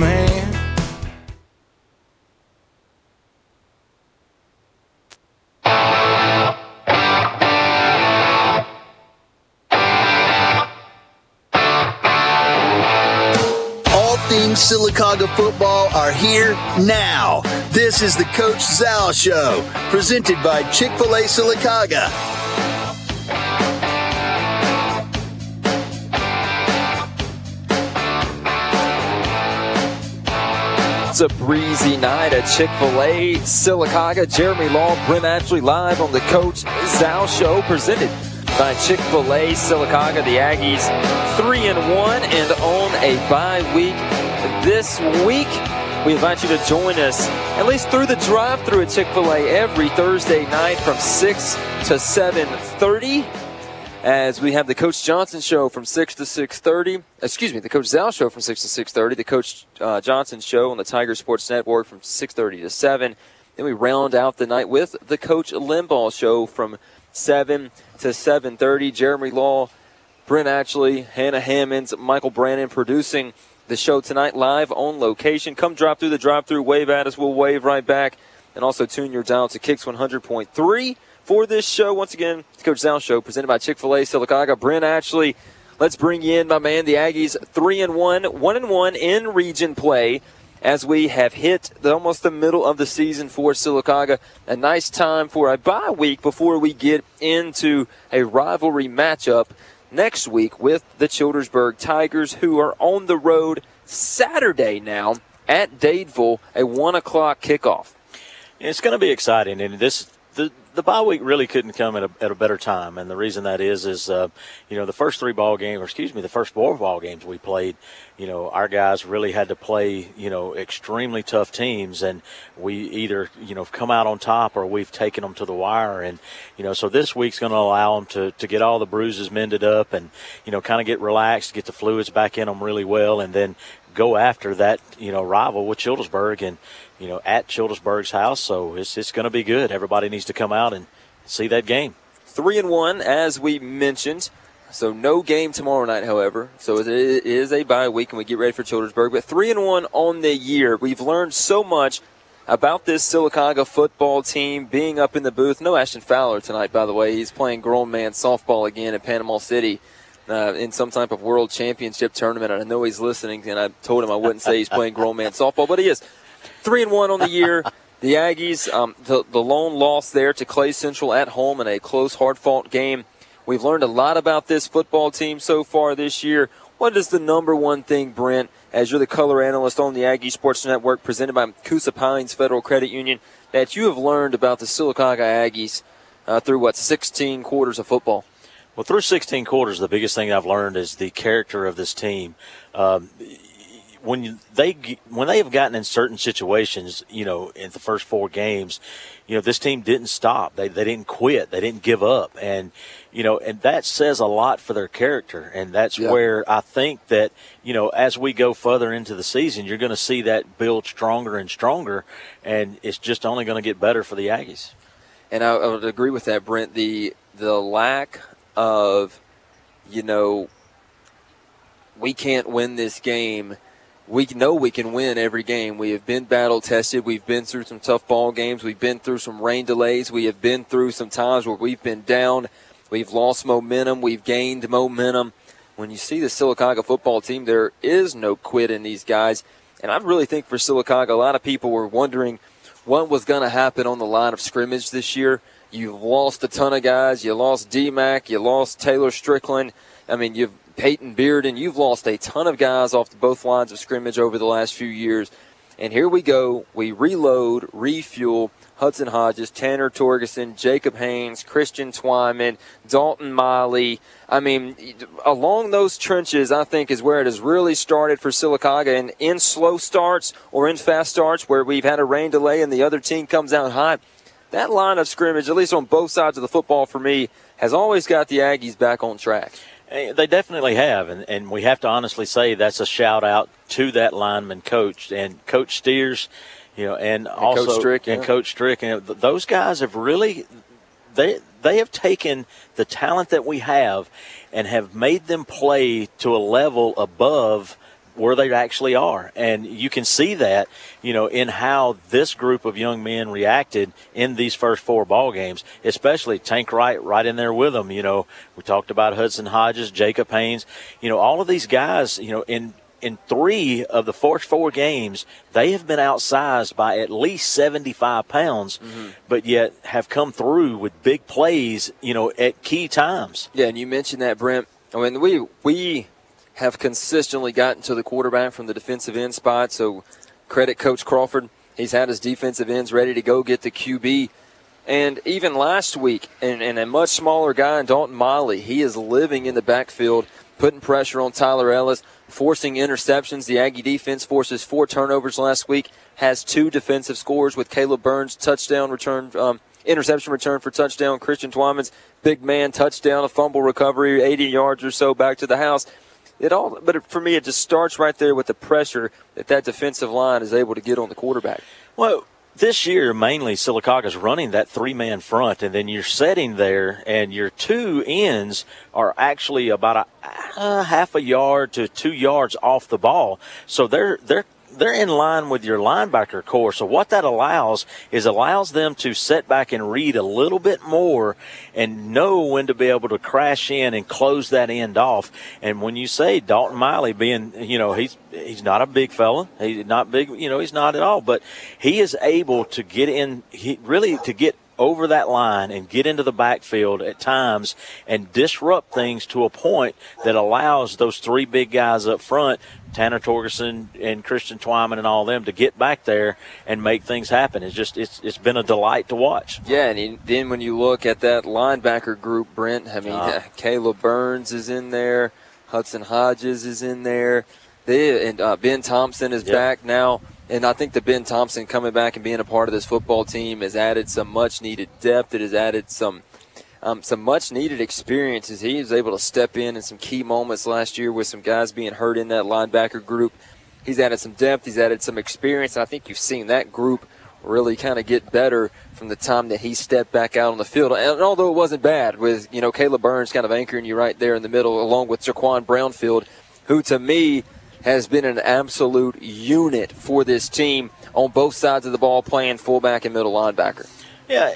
man. Sylacauga football are here now. This is the Coach Zal Show, presented by Chick fil A Sylacauga. A breezy night at Chick fil A, Sylacauga. Jeremy Law, Brent Ashley live on the Coach Zal Show, presented by Chick fil A, Sylacauga. The Aggies 3 and 1 and on a bye week this week. We invite you to join us at least through the drive-through at Chick-fil-A every Thursday night from 6 to 7:30 as we have the Coach Johnson show from 6 to 6:30. Excuse me, the Coach Zal show from 6 to 6:30. The Coach uh, Johnson show on the Tiger Sports Network from 6:30 to 7. Then we round out the night with the Coach Limbaugh show from 7 to 7:30. Jeremy Law, Brent Ashley, Hannah Hammonds, Michael Brannon producing the show tonight live on location. Come drop through the drive-through, wave at us. We'll wave right back, and also tune your dial to Kicks 100.3 for this show. Once again, it's Coach Zal Show presented by Chick-fil-A Sylacauga. Brent Ashley, let's bring you in, my man. The Aggies three and one, one and one in region play. As we have hit the, almost the middle of the season for Sylacauga, a nice time for a bye week before we get into a rivalry matchup next week with the Childersburg Tigers, who are on the road Saturday now at Dadeville, a one o'clock kickoff. It's going to be exciting, and this the the bye week really couldn't come at a, at a better time, and the reason that is is uh, you know the first three ball games, or excuse me, the first four ball games we played, you know our guys really had to play you know extremely tough teams, and we either you know come out on top or we've taken them to the wire, and you know so this week's going to allow them to to get all the bruises mended up, and you know kind of get relaxed, get the fluids back in them really well, and then go after that you know rival with Childersburg and you know at Childersburg's house. So it's it's going to be good. Everybody needs to come out and see that game. Three and one, as we mentioned. So no game tomorrow night, however. So it is a bye week, and we get ready for Childersburg. But three and one on the year. We've learned so much about this Sylacauga football team being up in the booth. No Ashton Fowler tonight, by the way. He's playing grown man softball again in Panama City uh, in some type of world championship tournament. And I know he's listening, and I told him I wouldn't say he's playing grown man softball, but he is. Three and one on the year. The Aggies, um, the, the lone loss there to Clay Central at home in a close, hard fought game. We've learned a lot about this football team so far this year. What is the number one thing, Brent, as you're the color analyst on the Aggie Sports Network presented by Coosa Pines Federal Credit Union, that you have learned about the Sylacauga Aggies uh, through what, 16 quarters of football? Well, through 16 quarters, the biggest thing I've learned is the character of this team. Um, when they when they have gotten in certain situations, you know, in the first four games, you know, this team didn't stop. They they didn't quit. They didn't give up, and you know, and that says a lot for their character. And that's yeah. where I think that you know, as we go further into the season, you're going to see that build stronger and stronger, and it's just only going to get better for the Aggies. And I, I would agree with that, Brent. The the lack of, you know, we can't win this game. We know we can win every game. We have been battle tested. We've been through some tough ball games. We've been through some rain delays. We have been through some times where we've been down. We've lost momentum. We've gained momentum. When you see the Sylacauga football team, there is no quit in these guys. And I really think for Sylacauga, a lot of people were wondering what was going to happen on the line of scrimmage this year. You've lost a ton of guys. You lost D-Mac. You lost Taylor Strickland. I mean, you've Peyton Bearden. You've lost a ton of guys off both lines of scrimmage over the last few years. And here we go. We reload, refuel. Hudson Hodges, Tanner Torgeson, Jacob Haynes, Christian Twyman, Dalton Miley. I mean, along those trenches, I think is where it has really started for Sylacauga. And in slow starts or in fast starts where we've had a rain delay and the other team comes out hot, that line of scrimmage, at least on both sides of the football for me, has always got the Aggies back on track. Eh, they definitely have, and, and we have to honestly say that's a shout out to that lineman coach and Coach Steers, you know, and, and also Coach Strick, and Coach Strick. And those guys have really they they have taken the talent that we have and have made them play to a level above where they actually are. And you can see that, you know, in how this group of young men reacted in these first four ball games, especially Tank Wright right in there with them. You know, we talked about Hudson Hodges, Jacob Haynes, you know, all of these guys, you know, in in three of the first four games, they have been outsized by at least 75 pounds, mm-hmm. but yet have come through with big plays, you know, at key times. Yeah, and you mentioned that, Brent. I mean, we we have consistently gotten to the quarterback from the defensive end spot. So credit Coach Crawford. He's had his defensive ends ready to go get the QB. And even last week, and, and a much smaller guy, Dalton Miley, he is living in the backfield, putting pressure on Tyler Ellis, forcing interceptions. The Aggie defense forces four turnovers last week, has two defensive scores with Caleb Burns touchdown return, um, interception return for touchdown. Christian Twyman's big man touchdown, a fumble recovery, 80 yards or so back to the house it all, but for me, it just starts right there with the pressure that that defensive line is able to get on the quarterback. Well, this year mainly Sylacauga's running that three man front, and then you're setting there, and your two ends are actually about a, a half a yard to two yards off the ball. So they're they're they're in line with your linebacker core. So what that allows is allows them to set back and read a little bit more and know when to be able to crash in and close that end off. And when you say Dalton Miley being, you know, he's he's not a big fella. He's not big, you know, he's not at all, but he is able to get in he really to get over that line and get into the backfield at times and disrupt things to a point that allows those three big guys up front, Tanner Torgerson and Christian Twyman and all them, to get back there and make things happen. It's just it's it's been a delight to watch. Yeah, and then when you look at that linebacker group, Brent, I mean, uh, Caleb Burns is in there, Hudson Hodges is in there, they, and uh, Ben Thompson is yep. back now. And I think that Ben Thompson coming back and being a part of this football team has added some much needed depth. It has added some um, some much needed experiences. He was able to step in in some key moments last year with some guys being hurt in that linebacker group. He's added some depth. He's added some experience. And I think you've seen that group really kind of get better from the time that he stepped back out on the field. And although it wasn't bad with, you know, Caleb Burns kind of anchoring you right there in the middle along with Jaquan Brownfield, who to me – has been an absolute unit for this team on both sides of the ball, playing fullback and middle linebacker. Yeah,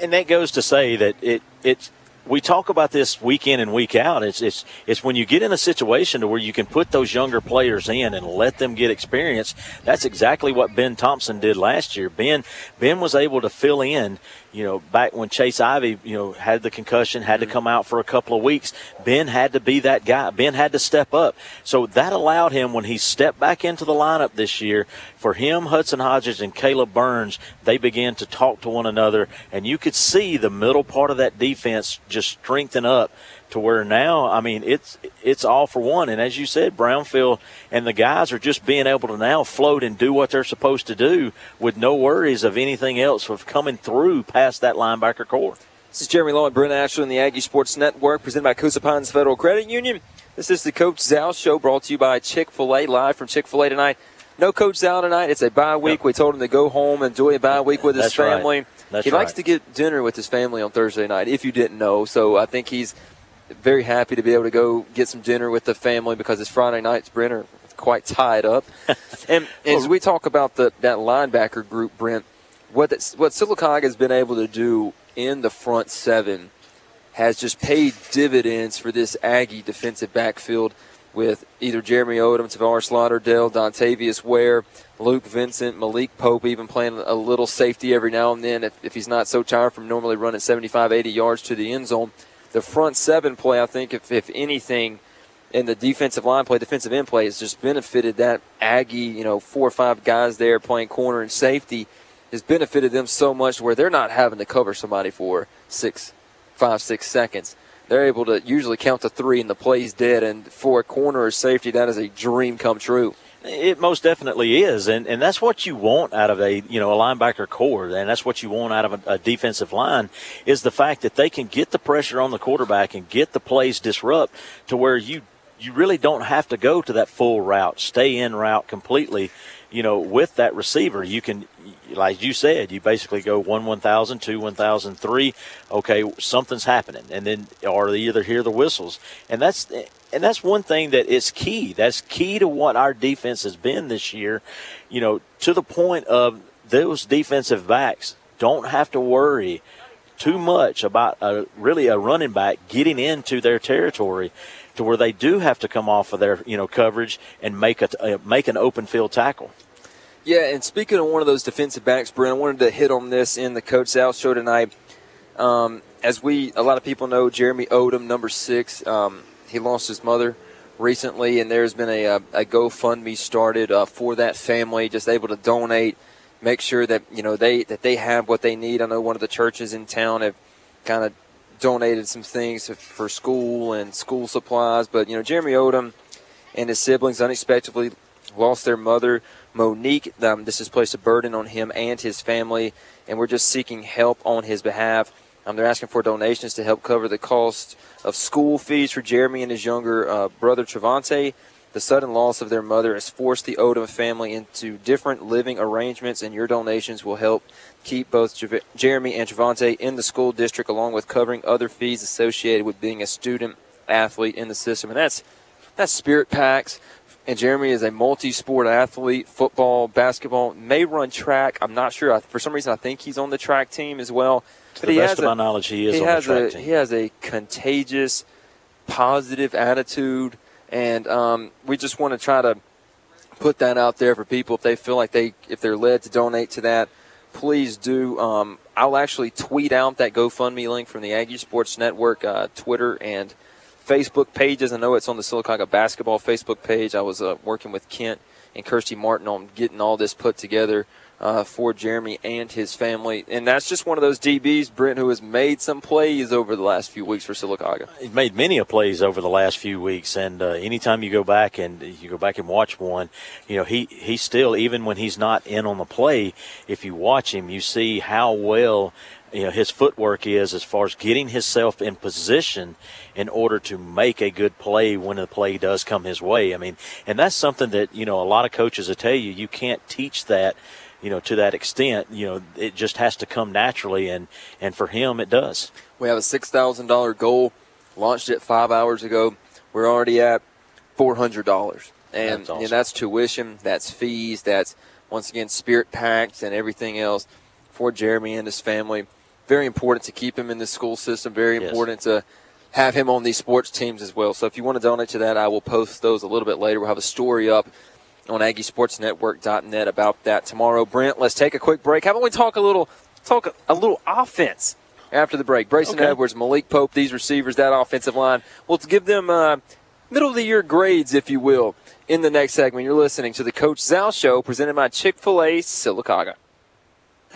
and that goes to say that it it's we talk about this week in and week out. It's it's it's when you get in a situation to where you can put those younger players in and let them get experience. That's exactly what Ben Thompson did last year. Ben Ben was able to fill in you know, back when Chase Ivy, you know, had the concussion, had to mm-hmm. come out for a couple of weeks, Ben had to be that guy. Ben had to step up. So that allowed him, when he stepped back into the lineup this year, for him, Hudson Hodges, and Caleb Burns, they began to talk to one another, and you could see the middle part of that defense just strengthen up to where now, I mean, it's it's all for one. And as you said, Brownfield and the guys are just being able to now float and do what they're supposed to do with no worries of anything else of coming through past that linebacker core. This is Jeremy Law and Brent Ashley in the Aggie Sports Network, presented by Coosa Pines Federal Credit Union. This is the Coach Zal Show, brought to you by Chick Fil A, live from Chick Fil A tonight. No Coach Zal tonight. It's a bye week. Yep. We told him to go home, and enjoy a bye week with his That's family. Right. He right. likes to get dinner with his family on Thursday night, if you didn't know. So I think he's very happy to be able to go get some dinner with the family because it's Friday nights. Brent are quite tied up. and, as we talk about the, that linebacker group, Brent, what what Sylacauga has been able to do in the front seven has just paid dividends for this Aggie defensive backfield with either Jeremy Odom, Tavares Lauderdale, Dontavius Ware, Luke Vincent, Malik Pope, even playing a little safety every now and then if, if he's not so tired from normally running 75, 80 yards to the end zone the front seven play, I think, if, if anything, in the defensive line play, defensive end play, has just benefited that Aggie, you know, four or five guys there playing corner and safety has benefited them so much where they're not having to cover somebody for six, five, six seconds. They're able to usually count to three and the play's dead. And for a corner or safety, that is a dream come true. It most definitely is, and and that's what you want out of a you know a linebacker core, and that's what you want out of a, a, defensive line is the fact that they can get the pressure on the quarterback and get the plays disrupt to where you you really don't have to go to that full route, stay in route completely, you know, with that receiver, you can, like you said, you basically go one one thousand, two one thousand, three. Okay, something's happening, and then or they either hear the whistles, and that's and that's one thing that is key. That's key to what our defense has been this year. You know, to the point of those defensive backs don't have to worry too much about a, really a running back getting into their territory to where they do have to come off of their you know coverage and make a uh, make an open field tackle. Yeah, and speaking of one of those defensive backs, Brent, I wanted to hit on this in the Coach Zal show tonight. Um, as we, a lot of people know, Jeremy Odom, number six, um, he lost his mother recently, and there's been a, a, a GoFundMe started uh, for that family, just able to donate, make sure that you know they that they have what they need. I know one of the churches in town have kind of donated some things for school and school supplies. But, you know, Jeremy Odom and his siblings unexpectedly lost their mother, Monique. Um, this has placed a burden on him and his family, and we're just seeking help on his behalf. Um, they're asking for donations to help cover the cost of school fees for Jeremy and his younger uh, brother, Travante. The sudden loss of their mother has forced the Odom family into different living arrangements, and your donations will help keep both Jeremy and Javante in the school district, along with covering other fees associated with being a student athlete in the system. And that's that's Spirit Packs. And Jeremy is a multi-sport athlete: football, basketball, may run track. I'm not sure. For some reason, I think he's on the track team as well. To but the best of a, my knowledge, he is he on has the track a, team. He has a contagious, positive attitude, and um, we just want to try to put that out there for people if they feel like they if they're led to donate to that please do. Um, I'll actually tweet out that GoFundMe link from the Aggie Sports Network uh, Twitter and Facebook pages. I know it's on the Sylacauga basketball Facebook page. I was uh, working with Kent and Kirsty Martin on getting all this put together uh, for Jeremy and his family. And that's just one of those DBs, Brent, who has made some plays over the last few weeks for Sylacauga. He's made many a plays over the last few weeks, and uh, anytime you go back and you go back and watch one, you know he he still even when he's not in on the play, if you watch him, you see how well you know his footwork is as far as getting himself in position in order to make a good play when the play does come his way. I mean, and that's something that you know a lot of coaches will tell you you can't teach that you know, to that extent, you know, it just has to come naturally, and and for him, it does. We have a six thousand dollar goal, launched it five hours ago. We're already at four hundred dollars, and that's, awesome. and that's tuition, that's fees, that's once again spirit packs and everything else for Jeremy and his family. Very important to keep him in the school system. Very yes. important to have him on these sports teams as well. So if you want to donate to that, I will post those a little bit later. We'll have a story up on AggieSportsNetwork.net about that tomorrow. Brent, let's take a quick break. How about we talk a little talk a little offense after the break? Brayson okay. Edwards, Malik Pope, these receivers, that offensive line. We'll give them uh, middle of the year grades, if you will, in the next segment. You're listening to the Coach Zal Show, presented by Chick Fil A Sylacauga.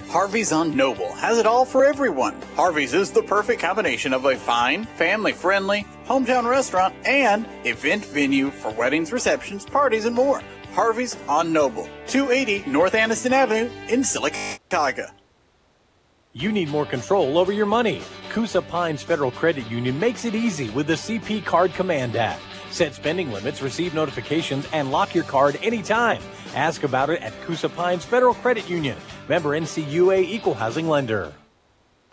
Harvey's on Noble has it all for everyone. Harvey's is the perfect combination of a fine, family friendly, hometown restaurant and event venue for weddings, receptions, parties, and more. Harvey's on Noble, 280 North Anniston Avenue in Sylacauga. You need more control over your money. Coosa Pines Federal Credit Union makes it easy with the CP Card Command app. Set spending limits, receive notifications, and lock your card anytime. Ask about it at Coosa Pines Federal Credit Union. Member NCUA Equal Housing Lender.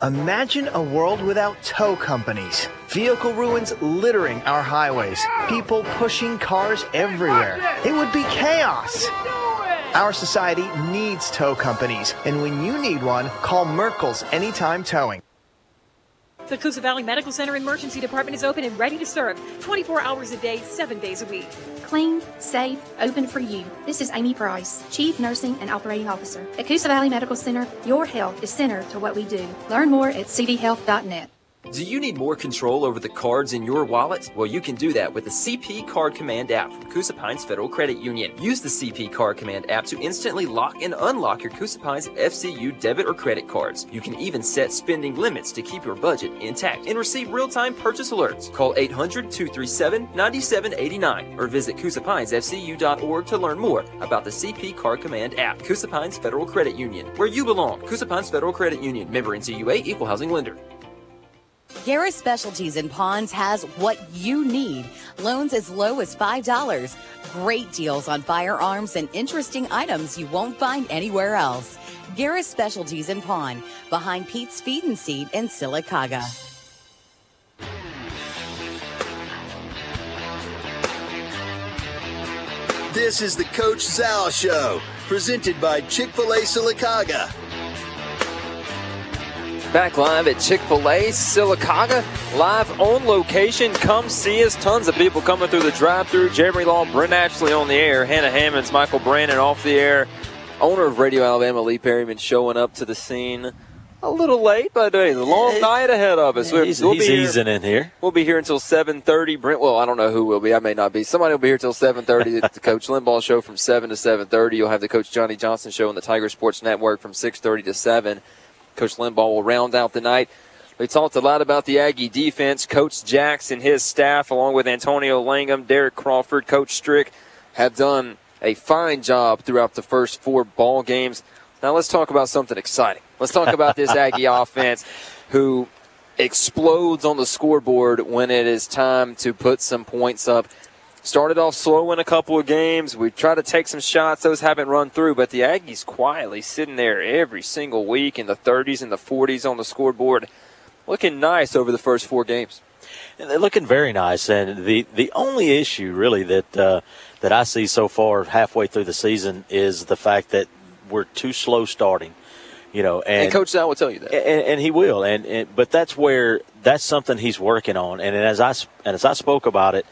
Imagine a world without tow companies. Vehicle ruins littering our highways. People pushing cars everywhere. It would be chaos. Our society needs tow companies, and when you need one, call Merkel's Anytime Towing. The Coosa Valley Medical Center Emergency Department is open and ready to serve 24 hours a day, 7 days a week. Clean, safe, open for you. This is Amy Price, Chief Nursing and Operating Officer. At Coosa Valley Medical Center, your health is center to what we do. Learn more at cvhealth.net. Do you need more control over the cards in your wallet? Well, you can do that with the CP Card Command app from Coosa Pines Federal Credit Union. Use the CP Card Command app to instantly lock and unlock your Coosa Pines FCU debit or credit cards. You can even set spending limits to keep your budget intact and receive real-time purchase alerts. Call 800-237-9789 or visit CoosaPinesFCU.org to learn more about the CP Card Command app. Coosa Pines Federal Credit Union, where you belong. Coosa Pines Federal Credit Union, member NCUA, equal housing lender. Garris Specialties in Ponds has what you need. Loans as low as $5. Great deals on firearms and interesting items you won't find anywhere else. Garris Specialties in Pond, behind Pete's Feed and Seed in Sylacauga. This is the Coach Zal Show, presented by Chick fil A Sylacauga. Back live at Chick fil A, Sylacauga, live on location. Come see us. Tons of people coming through the drive through. Jeremy Law, Brent Ashley on the air. Hannah Hammonds, Michael Brandon off the air. Owner of Radio Alabama, Lee Perryman, showing up to the scene a little late, but hey, the long night ahead of us. He's, We'll he's be here- easing in here. We'll be here until 7:30. Brent, well, I don't know who will be. I may not be. Somebody will be here till 7:30. at the Coach Limbaugh show from 7 to 7:30. You'll have the Coach Johnny Johnson show on the Tiger Sports Network from 6:30 to 7. Coach Limbaugh will round out the night. We talked a lot about the Aggie defense. Coach Jacks and his staff, along with Antonio Langham, Derek Crawford, Coach Strick, have done a fine job throughout the first four ball games. Now let's talk about something exciting. Let's talk about this Aggie offense, who explodes on the scoreboard when it is time to put some points up. Started off slow in a couple of games. We tried to take some shots. Those haven't run through, but the Aggies quietly sitting there every single week in the 30s and the 40s on the scoreboard. Looking nice over the first four games. And they're looking very nice. And the, the only issue really that uh, that I see so far halfway through the season is the fact that we're too slow starting. You know, and, And Coach Zal will tell you that. and, and he will. And, and but that's where that's something he's working on. And as I and as I spoke about it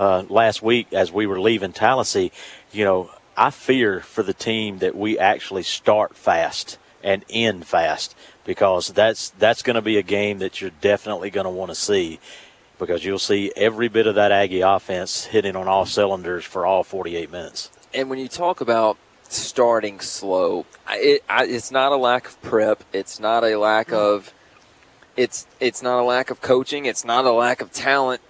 uh, last week as we were leaving Tallassee, you know, I fear for the team that we actually start fast and end fast because that's that's going to be a game that you're definitely going to want to see because you'll see every bit of that Aggie offense hitting on all cylinders for all 48 minutes. And when you talk about starting slow, it, I, it's not a lack of prep. It's not a lack of it's it's not a lack of coaching. It's not a lack of talent.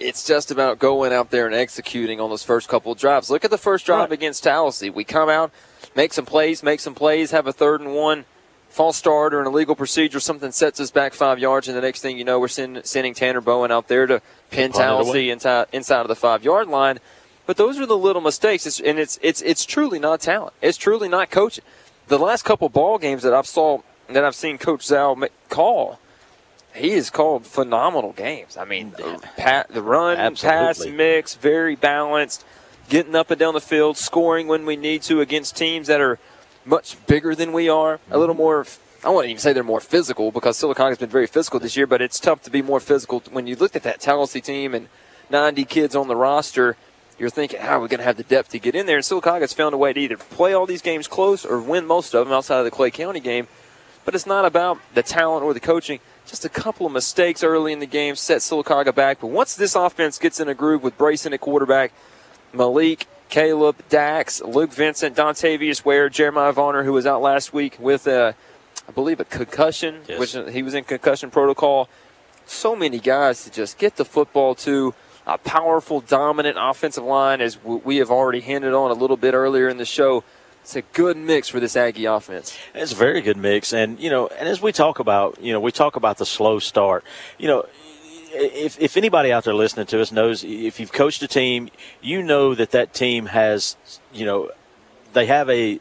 It's just about going out there and executing on those first couple of drives. Look at the first drive against Tallassee. We come out, make some plays, make some plays, have a third and one, false start or an illegal procedure, something sets us back five yards, and the next thing you know, we're send, sending Tanner Bowen out there to pin. Tallassee inside, inside of the five yard line. But those are the little mistakes, it's, and it's it's it's truly not talent. It's truly not coaching. The last couple ball games that I've saw that I've seen Coach Zal call, he has called phenomenal games. I mean, the, pa- the run, pass, mix, very balanced, getting up and down the field, scoring when we need to against teams that are much bigger than we are, a little mm-hmm. more. I wouldn't even say they're more physical because Sylacauga has been very physical this year, but it's tough to be more physical when you look at that Tallassee team and 90 kids on the roster. You're thinking, how are we going to have the depth to get in there? And Sylacauga's found a way to either play all these games close or win most of them outside of the Clay County game. But it's not about the talent or the coaching. Just a couple of mistakes early in the game set Sylacauga back. But once this offense gets in a groove with Brayson at quarterback, Malik, Caleb, Dax, Luke Vincent, Dontavius Ware, Jeremiah Varner, who was out last week with, uh, I believe, a concussion, Yes. which uh, he was in concussion protocol. So many guys to just get the football to a powerful, dominant offensive line, as we have already hinted on a little bit earlier in the show. It's a good mix for this Aggie offense. It's a very good mix, and you know, and as we talk about, you know, we talk about the slow start. You know, if if anybody out there listening to us knows, if you've coached a team, you know that that team has, you know, they have a.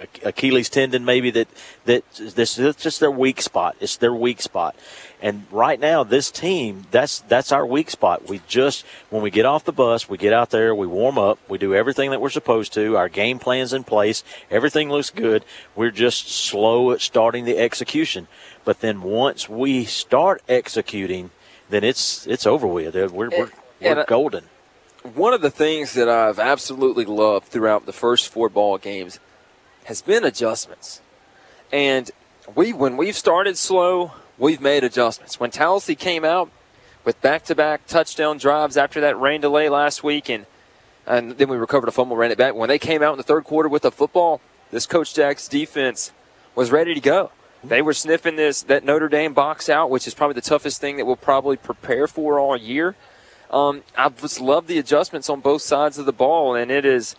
a Achilles tendon, maybe that that this is just their weak spot. It's their weak spot, and right now this team that's that's our weak spot. We just when we get off the bus, we get out there, we warm up, we do everything that we're supposed to. Our game plan's in place, everything looks good. We're just slow at starting the execution, but then once we start executing, then it's it's over with. Uh, we're we're, we're and golden. One of the things that I've absolutely loved throughout the first four ball games has been adjustments. And we when we've started slow, we've made adjustments. When Tallassee came out with back-to-back touchdown drives after that rain delay last week and and then we recovered a fumble, ran it back. When they came out in the third quarter with the football, this Coach Jack's defense was ready to go. They were sniffing this that Notre Dame box out, which is probably the toughest thing that we'll probably prepare for all year. Um, I just love the adjustments on both sides of the ball, and it is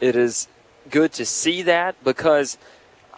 it is good to see that because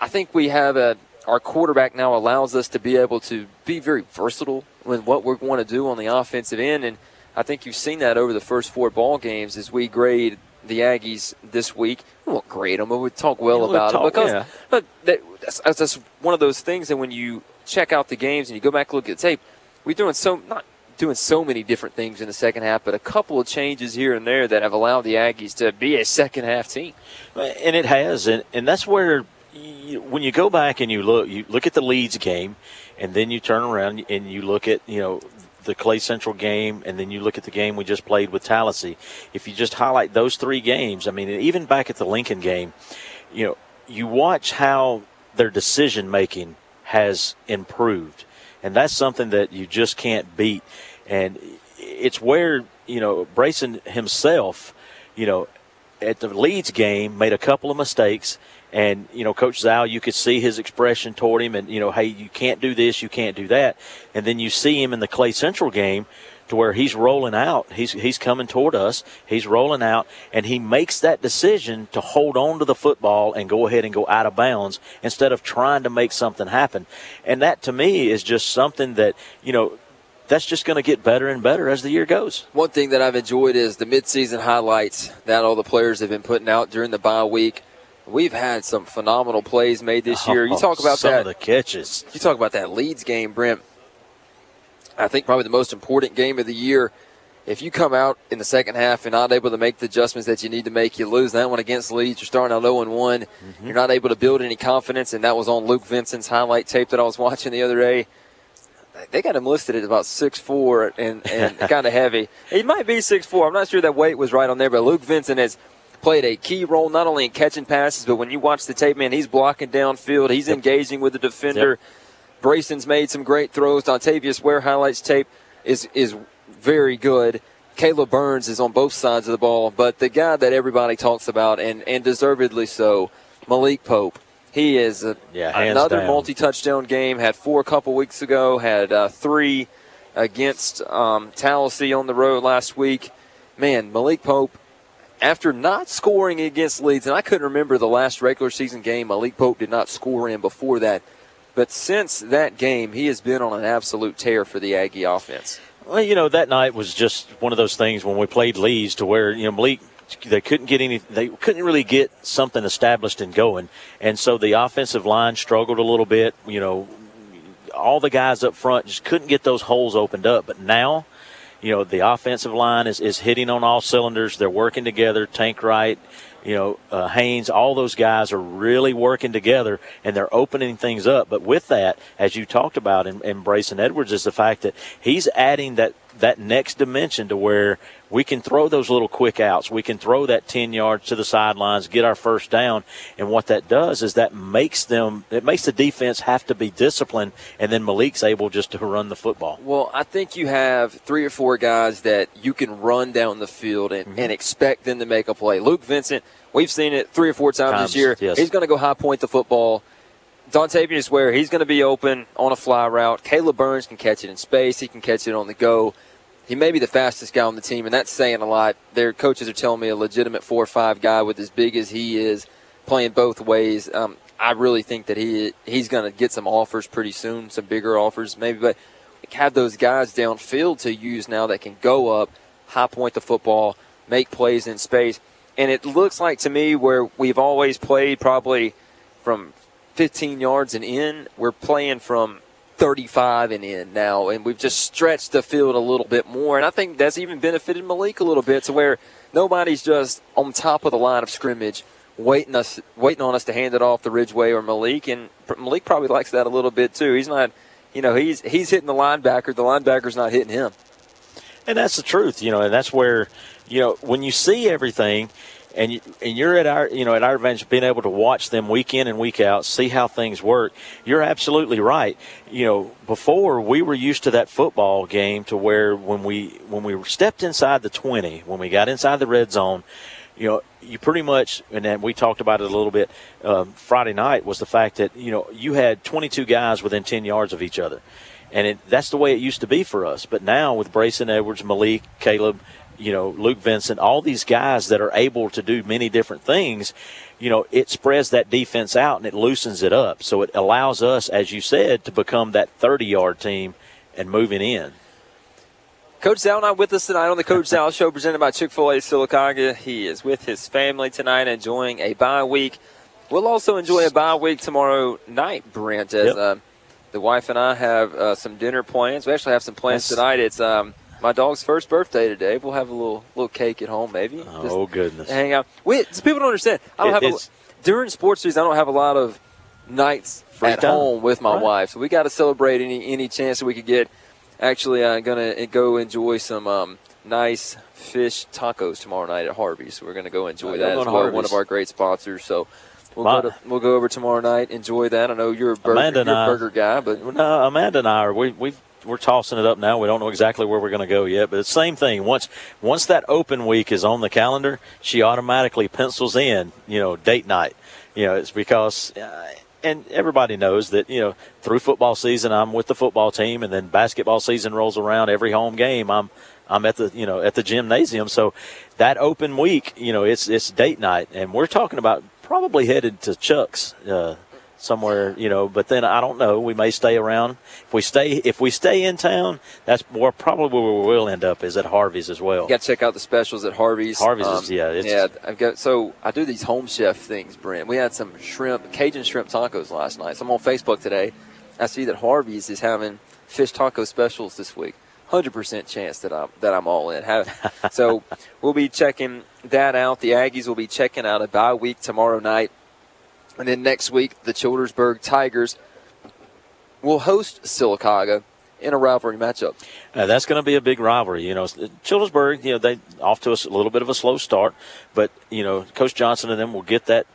I think we have a our quarterback now allows us to be able to be very versatile with what we're going to do on the offensive end. And I think you've seen that over the first four ball games as we grade the Aggies this week. We won't grade them, but we talk well Yeah, we about talk- it because yeah. but that, that's, that's just one of those things that when you check out the games and you go back and look at the tape, we're doing so not doing so many different things in the second half, but a couple of changes here and there that have allowed the Aggies to be a second half team. And it has, and, and that's where you, when you go back and you look, you look at the Leeds game, and then you turn around and you look at you know the Clay Central game, and then you look at the game we just played with Tallassee. If you just highlight those three games, I mean, even back at the Lincoln game, you know, you watch how their decision making has improved, and that's something that you just can't beat. And it's where you know Brayson himself, you know, at the Leeds game made a couple of mistakes and you know coach Zal you could see his expression toward him and you know hey you can't do this you can't do that and then you see him in the Clay Central game to where he's rolling out he's he's coming toward us he's rolling out and he makes that decision to hold on to the football and go ahead and go out of bounds instead of trying to make something happen and that to me is just something that you know that's just going to get better and better as the year goes One thing that I've enjoyed is the midseason highlights that all the players have been putting out during the bye week. We've had some phenomenal plays made this year. You Oh, talk about some that. of the catches You talk about that Leeds game, Brent. I think probably the most important game of the year. If you come out in the second half and not able to make the adjustments that you need to make, you lose that one against Leeds. You're starting out 0 1. Mm-hmm. You're not able to build any confidence, and that was on Luke Vincent's highlight tape that I was watching the other day. They got him listed at about 6'4 and, and kind of heavy. He might be 6'4. I'm not sure that weight was right on there, but Luke Vincent has played a key role not only in catching passes, but when you watch the tape, man, he's blocking downfield. He's engaging with the defender. Brayson's made some great throws. Dontavius Ware highlights tape is is very good. Caleb Burns is on both sides of the ball, but the guy that everybody talks about, and, and deservedly so, Malik Pope. He is a, Yeah, another down. multi-touchdown game. Had four a couple weeks ago. Had uh, three against um, Tallassee on the road last week. Man, Malik Pope, after not scoring against Leeds, and I couldn't remember the last regular season game Malik Pope did not score in before that. But since that game, he has been on an absolute tear for the Aggie offense. Well, you know, that night was just one of those things when we played Leeds to where, you know, Malik, they couldn't get any, they couldn't really get something established and going. And so the offensive line struggled a little bit. You know, all the guys up front just couldn't get those holes opened up. But now, you know, the offensive line is, is hitting on all cylinders. They're working together. Tank Wright, you know, uh, Haynes, all those guys are really working together and they're opening things up. But with that, as you talked about in, in Brayson Edwards, is the fact that he's adding that, that next dimension to where we can throw those little quick outs. We can throw that 10 yards to the sidelines, get our first down. And what that does is that makes them, it makes the defense have to be disciplined. And then Malik's able just to run the football. Well, I think you have three or four guys that you can run down the field and, and expect them to make a play. Luke Vincent, we've seen it three or four times, Times, this year. yes. He's going to go high point the football. Dontavius Ware, he's going to be open on a fly route. Caleb Burns can catch it in space. He can catch it on the go. He may be the fastest guy on the team, and that's saying a lot. Their coaches are telling me a legitimate four or five guy with as big as he is, playing both ways. Um, I really think that he he's going to get some offers pretty soon, some bigger offers maybe, but have those guys downfield to use now that can go up, high point the football, make plays in space. And it looks like to me where we've always played probably from 15 yards and in, we're playing from 35 and in now, and we've just stretched the field a little bit more. And I think that's even benefited Malik a little bit to where nobody's just on top of the line of scrimmage waiting us waiting on us to hand it off to Ridgeway or Malik. And Malik probably likes that a little bit too. He's not, you know, he's he's hitting the linebacker. The linebacker's not hitting him. And that's the truth, you know, and that's where, you know, when you see everything and you, and you're at our, you know, at our advantage being able to watch them week in and week out, see how things work. You're absolutely right. You know, before we were used to that football game to where when we when we stepped inside the 20, when we got inside the red zone, you know, you pretty much, and then we talked about it a little bit um, Friday night, was the fact that you know you had 22 guys within 10 yards of each other, and it, that's the way it used to be for us. But now with Brayson Edwards, Malik, Caleb, you know, Luke Vincent, all these guys that are able to do many different things, you know, it spreads that defense out and it loosens it up. So it allows us, as you said, to become that 30 yard team and moving in. Coach Zal not with us tonight on the Coach Zal Show presented by Chick fil A Sylacauga. He is with his family tonight enjoying a bye week. We'll also enjoy a bye week tomorrow night, Brent, as Yep. uh, the wife and I have uh, some dinner plans. We actually have some plans tonight. It's um, my dog's first birthday today. We'll have a little little cake at home, maybe. Oh, goodness. hang out. We so people don't understand. I don't It- have a, during sports season. I don't have a lot of nights Free at time. home with my Right. wife, so we got to celebrate any any chance that we could get. Actually, I'm gonna go enjoy some um, nice fish tacos tomorrow night at Harvey's. So we're gonna go enjoy Oh, that as well. One of our great sponsors. So. We'll My- go, to, we'll go over tomorrow night. Enjoy that. I know you're a burger, you're a I- burger guy, but No, Amanda and I are we we we're tossing it up now. We don't know exactly where we're going to go yet, but the same thing. Once once that open week is on the calendar, she automatically pencils in, you know, date night. You know, it's because uh, and everybody knows that, you know, through football season I'm with the football team and then basketball season rolls around every home game I'm I'm at the you know at the gymnasium. So that open week, you know, it's it's date night and we're talking about probably headed to Chuck's uh somewhere, you know. But then I don't know. We may stay around. If we stay, if we stay in town, that's more probably where we will end up is at Harvey's as well. You got to check out the specials at Harvey's. Harvey's is- um, yeah, it's- yeah. I've got so I do these home chef things, Brent. We had some shrimp, Cajun shrimp tacos last night. So I'm on Facebook today. I see that Harvey's is having fish taco specials this week. Hundred percent chance that I'm that I'm all in. So we'll be checking that out. The Aggies will be checking out a bye week tomorrow night, and then next week the Childersburg Tigers will host Sylacauga in a rivalry matchup. Uh, that's going to be a big rivalry. You know, Childersburg, you know, they off to us a little bit of a slow start, but you know, Coach Johnson and them will get that.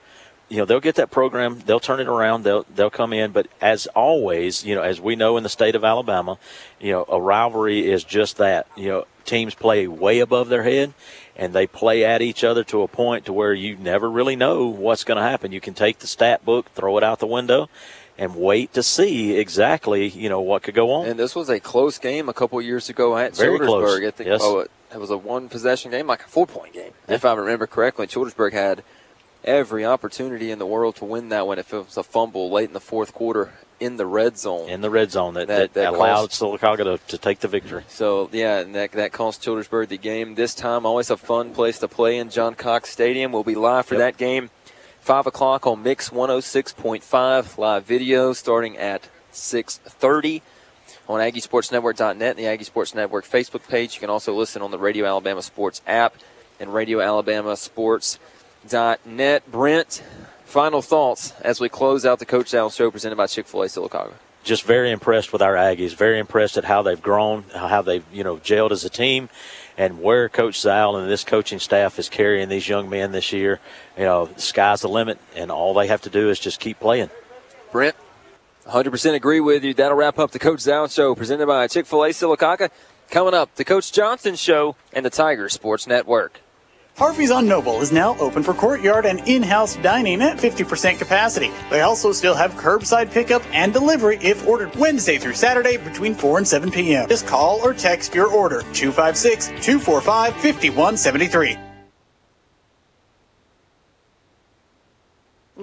You know, they'll get that program. They'll turn it around. They'll they'll come in. But as always, you know, as we know in the state of Alabama, you know, a rivalry is just that. You know, teams play way above their head, and they play at each other to a point to where you never really know what's going to happen. You can take the stat book, throw it out the window, and wait to see exactly you know what could go on. And this was a close game a couple years ago at Very close, I think yes. oh, it, it was a one possession game, like a four point game, if I remember correctly. Childersburg had every opportunity in the world to win that one if it was a fumble late in the fourth quarter in the red zone. in the red zone that, That- that, that allowed cost- Sylacauga to, to take the victory. So yeah, and that that cost Childersburg the game. This time, always a fun place to play in John Cox Stadium. We'll be live for Yep. that game, five o'clock on Mix 106.5 live video starting at 6:30 on AggieSportsNetwork.net and the Aggie Sports Network Facebook page. You can also listen on the Radio Alabama Sports app and Radio Alabama Sports.net. Brent, final thoughts as we close out the Coach Zal Show presented by Chick Fil A Sylacauga. Just very impressed with our Aggies. Very impressed at how they've grown, how they've you know gelled as a team, and where Coach Zal and this coaching staff is carrying these young men this year. You know, the sky's the limit, and all they have to do is just keep playing. Brent, 100% agree with you. That'll wrap up the Coach Zal Show presented by Chick fil A Sylacauga. Coming up, the Coach Johnson Show and the Tiger Sports Network. Harvey's on Noble is now open for courtyard and in-house dining at 50% capacity. They also still have curbside pickup and delivery if ordered Wednesday through Saturday between 4 and 7 p.m. Just call or text your order 256-245-5173.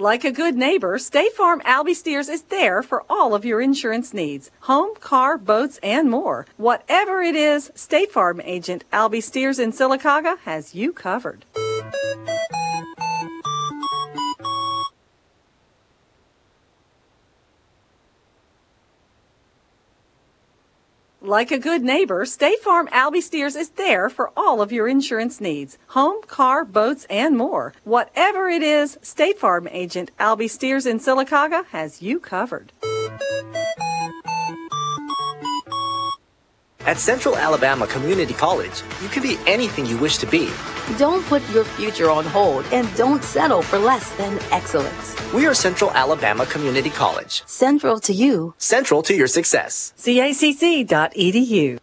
Like a good neighbor, State Farm Albie Steers is there for all of your insurance needs home, car, boats, and more. Whatever it is, State Farm agent Albie Steers in Sylacauga has you covered. Like a good neighbor, State Farm Albie Steers is there for all of your insurance needs home, car, boats, and more. Whatever it is, State Farm agent Albie Steers in Sylacauga has you covered. At Central Alabama Community College, you can be anything you wish to be. Don't put your future on hold and don't settle for less than excellence. We are Central Alabama Community College, Central to you. central to your success. CACC.edu.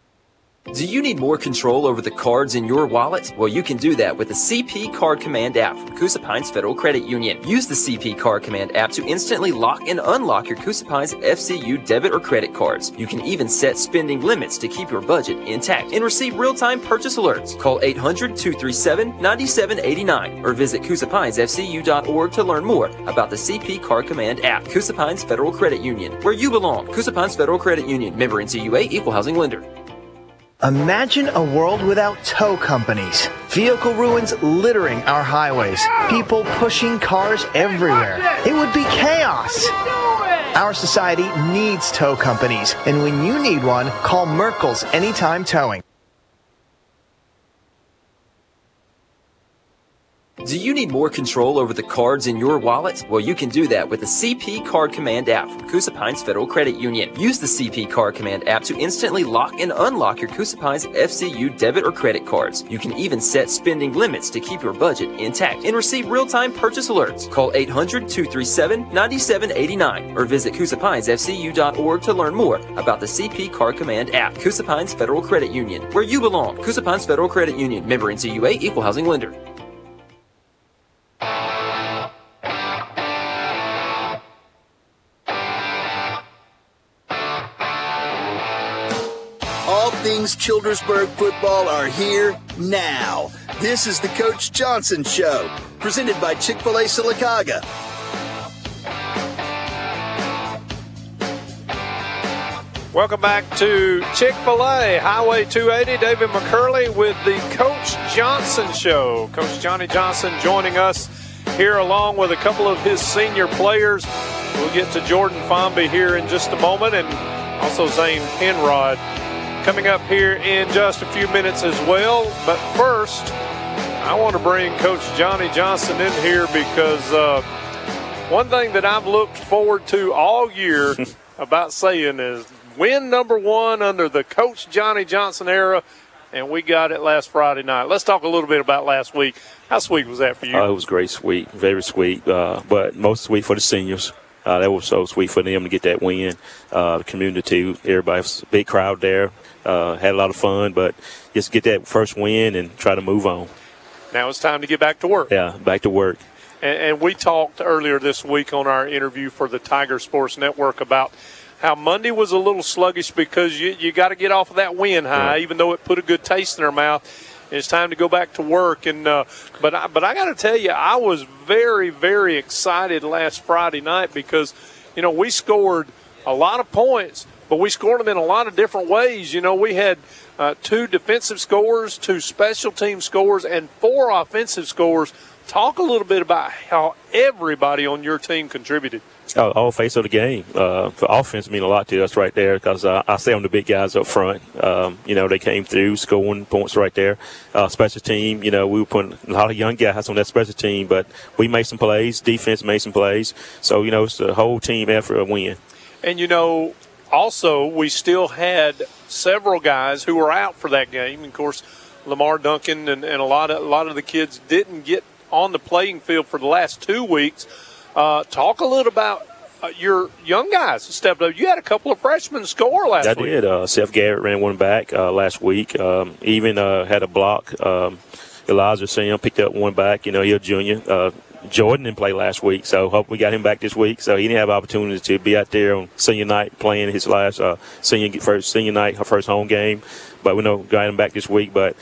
Do you need more control over the cards in your wallet? Well, you can do that with the CP Card Command app from Coosa Pines Federal Credit Union. Use the CP Card Command app to instantly lock and unlock your Coosa Pines FCU debit or credit cards. You can even set spending limits to keep your budget intact and receive real-time purchase alerts. Call 800-237-9789 or visit CoosaPinesFCU.org to learn more about the CP Card Command app. Coosa Pines Federal Credit Union, where you belong. Coosa Pines Federal Credit Union, member NCUA, equal housing lender. Imagine a world without tow companies. Vehicle ruins littering our highways. People pushing cars everywhere. It would be chaos. Our society needs tow companies, and when you need one, call Merkel's Anytime Towing. Do you need more control over the cards in your wallet? Well, you can do that with the CP Card Command app from Coosa Pines Federal Credit Union. Use the CP Card Command app to instantly lock and unlock your Coosa Pines FCU debit or credit cards. You can even set spending limits to keep your budget intact and receive real-time purchase alerts. Call 800-237-9789 or visit CoosaPinesFCU.org to learn more about the CP Card Command app. Coosa Pines Federal Credit Union, where you belong. Coosa Pines Federal Credit Union, member NCUA, equal housing lender. Things Childersburg football are here now. This is the Coach Johnson Show, presented by Chick fil A Sylacauga. Welcome back to Chick fil A, Highway 280. David McCurley with the Coach Johnson Show. Coach Johnny Johnson joining us here along with a couple of his senior players. We'll get to Jordan Fomby here in just a moment and also Zane Penrod coming up here in just a few minutes as well. But first, I want to bring Coach Johnny Johnson in here because uh, one thing that I've looked forward to all year about saying is win number one under the Coach Johnny Johnson era, and we got it last Friday night. Let's talk a little bit about last week. How sweet was that for you? Uh, it was great, sweet, very sweet, uh, but most sweet for the seniors. Uh, that was so sweet for them to get that win. Uh, the community, everybody, big crowd there. Uh, had a lot of fun, but just get that first win and try to move on. Now it's time to get back to work. Yeah, back to work. And, and we talked earlier this week on our interview for the Tiger Sports Network about how Monday was a little sluggish because you, you got to get off of that win high, Yeah. even though it put a good taste in their mouth. It's time to go back to work, and uh, but I, but I got to tell you, I was very very excited last Friday night because you know we scored a lot of points, but we scored them in a lot of different ways. You know, we had uh, two defensive scores, two special team scores, and four offensive scores. Talk a little bit about how everybody on your team contributed. Uh, all face of the game. Uh, for offense mean a lot to us right there because uh, I say on the big guys up front. Um, you know, they came through scoring points right there. Uh, special team, you know, we were putting a lot of young guys on that special team, but we made some plays. Defense made some plays. So, you know, it's a whole team effort to win. And you know, also we still had several guys who were out for that game. Of course, Lamar Duncan and, and a lot of a lot of the kids didn't get on the playing field for the last two weeks. Uh, talk a little about uh, your young guys stepped up. You had a couple of freshmen score last I week. did. Uh, Seth Garrett ran one back uh, last week. Um, even uh, had a block. Um, Elijah Sam picked up one back. You know, he's a junior. Uh, Jordan didn't play last week, so hope we got him back this week. So he didn't have opportunity to be out there on senior night playing his last uh, senior first senior night, her first home game. But we know got him back this week. But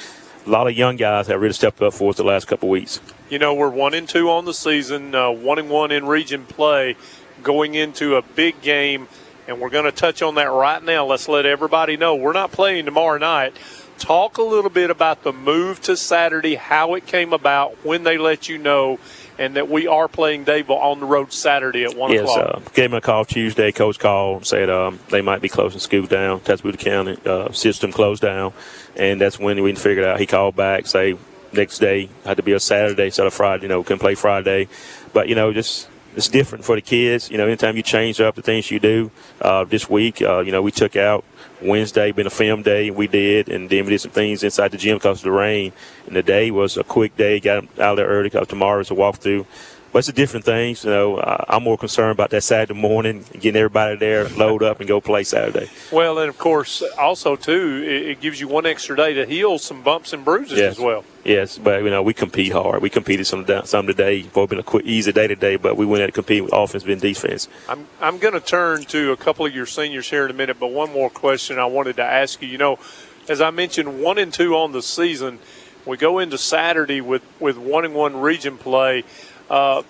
a lot of young guys have really stepped up for us the last couple of weeks. You know, we're one and two on the season, uh, one and one in region play, going into a big game, and we're going to touch on that right now. Let's let everybody know we're not playing tomorrow night. Talk a little bit about the move to Saturday, how it came about, when they let you know, and that we are playing Dadeville on the road Saturday at one yes, o'clock. uh, gave him a call Tuesday. Coach called said um, they might be closing school down. Tasmania County uh, system closed down, and that's when we figured it out. He called back, say next day had to be a Saturday instead of Friday. You know, couldn't play Friday, but you know, just it's different for the kids. You know, anytime you change up the things you do. Uh, this week, uh, you know, we took out Wednesday, been a film day, we did, and then we did some things inside the gym because of the rain. And the day was a quick day. Got out there early because tomorrow is a walkthrough. But it's a different things. You know, uh, I'm more concerned about that Saturday morning, getting everybody there, load up, and go play Saturday. Well, and of course, also too, it, it gives you one extra day to heal some bumps and bruises Yes. as well. Yes, but you know we compete hard. We competed some some today. It's been a quick, easy day today, but we went out to compete with offense and defense. I'm I'm going to turn to a couple of your seniors here in a minute, but one more question I wanted to ask you. You know, as I mentioned, one and two on the season. We go into Saturday with with one and one region play. Uh,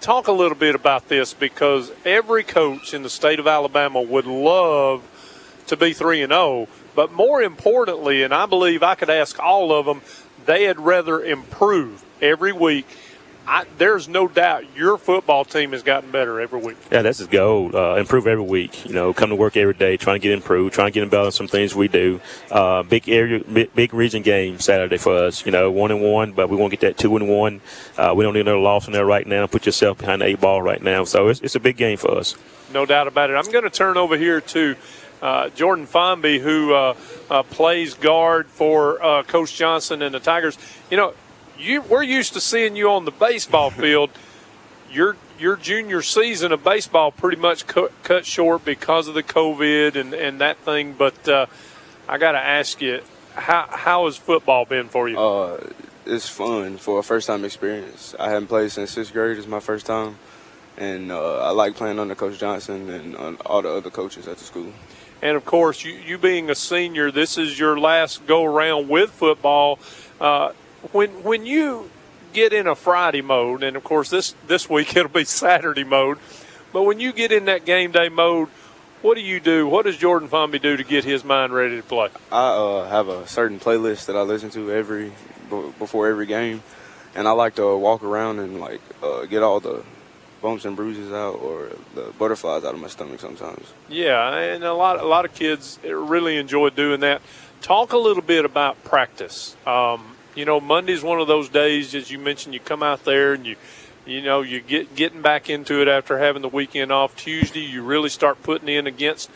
talk a little bit about this because every coach in the state of Alabama would love to be three and zero, but more importantly, and I believe I could ask all of them, they'd rather improve every week. I, there's no doubt your football team has gotten better every week. Yeah, that's his goal. Uh, improve every week. You know, come to work every day, trying to get improved, trying to get involved in some things we do. Uh, big area, big, big region game Saturday for us. You know, one and one, but we want to get that two and one. Uh, we don't need another loss in there right now. Put yourself behind the eight ball right now. So it's, it's a big game for us. No doubt about it. I'm going to turn over here to uh, Jordan Fomby, who uh, uh, plays guard for uh, Coach Johnson and the Tigers. You know, you we're used to seeing you on the baseball field. Your your junior season of baseball pretty much cut, cut short because of the COVID and, and that thing. But uh, I got to ask you, how how has football been for you? Uh, it's fun for a first time experience. I haven't played since sixth grade. It's my first time, and uh, I like playing under Coach Johnson and all the other coaches at the school. And of course, you, you being a senior, this is your last go around with football. Uh, when when you get in a Friday mode, and of course this this week it'll be Saturday mode, but when you get in that game day mode, what do you do? What does Jordan Fomby do to get his mind ready to play? I uh, have a certain playlist that I listen to every b- before every game, and I like to walk around and like uh, get all the bumps and bruises out or the butterflies out of my stomach sometimes. Yeah, and a lot a lot of kids really enjoy doing that. Talk a little bit about practice. Um, you know, Monday's one of those days, as you mentioned, you come out there and you, you know, you get getting back into it after having the weekend off. Tuesday, you really start putting in against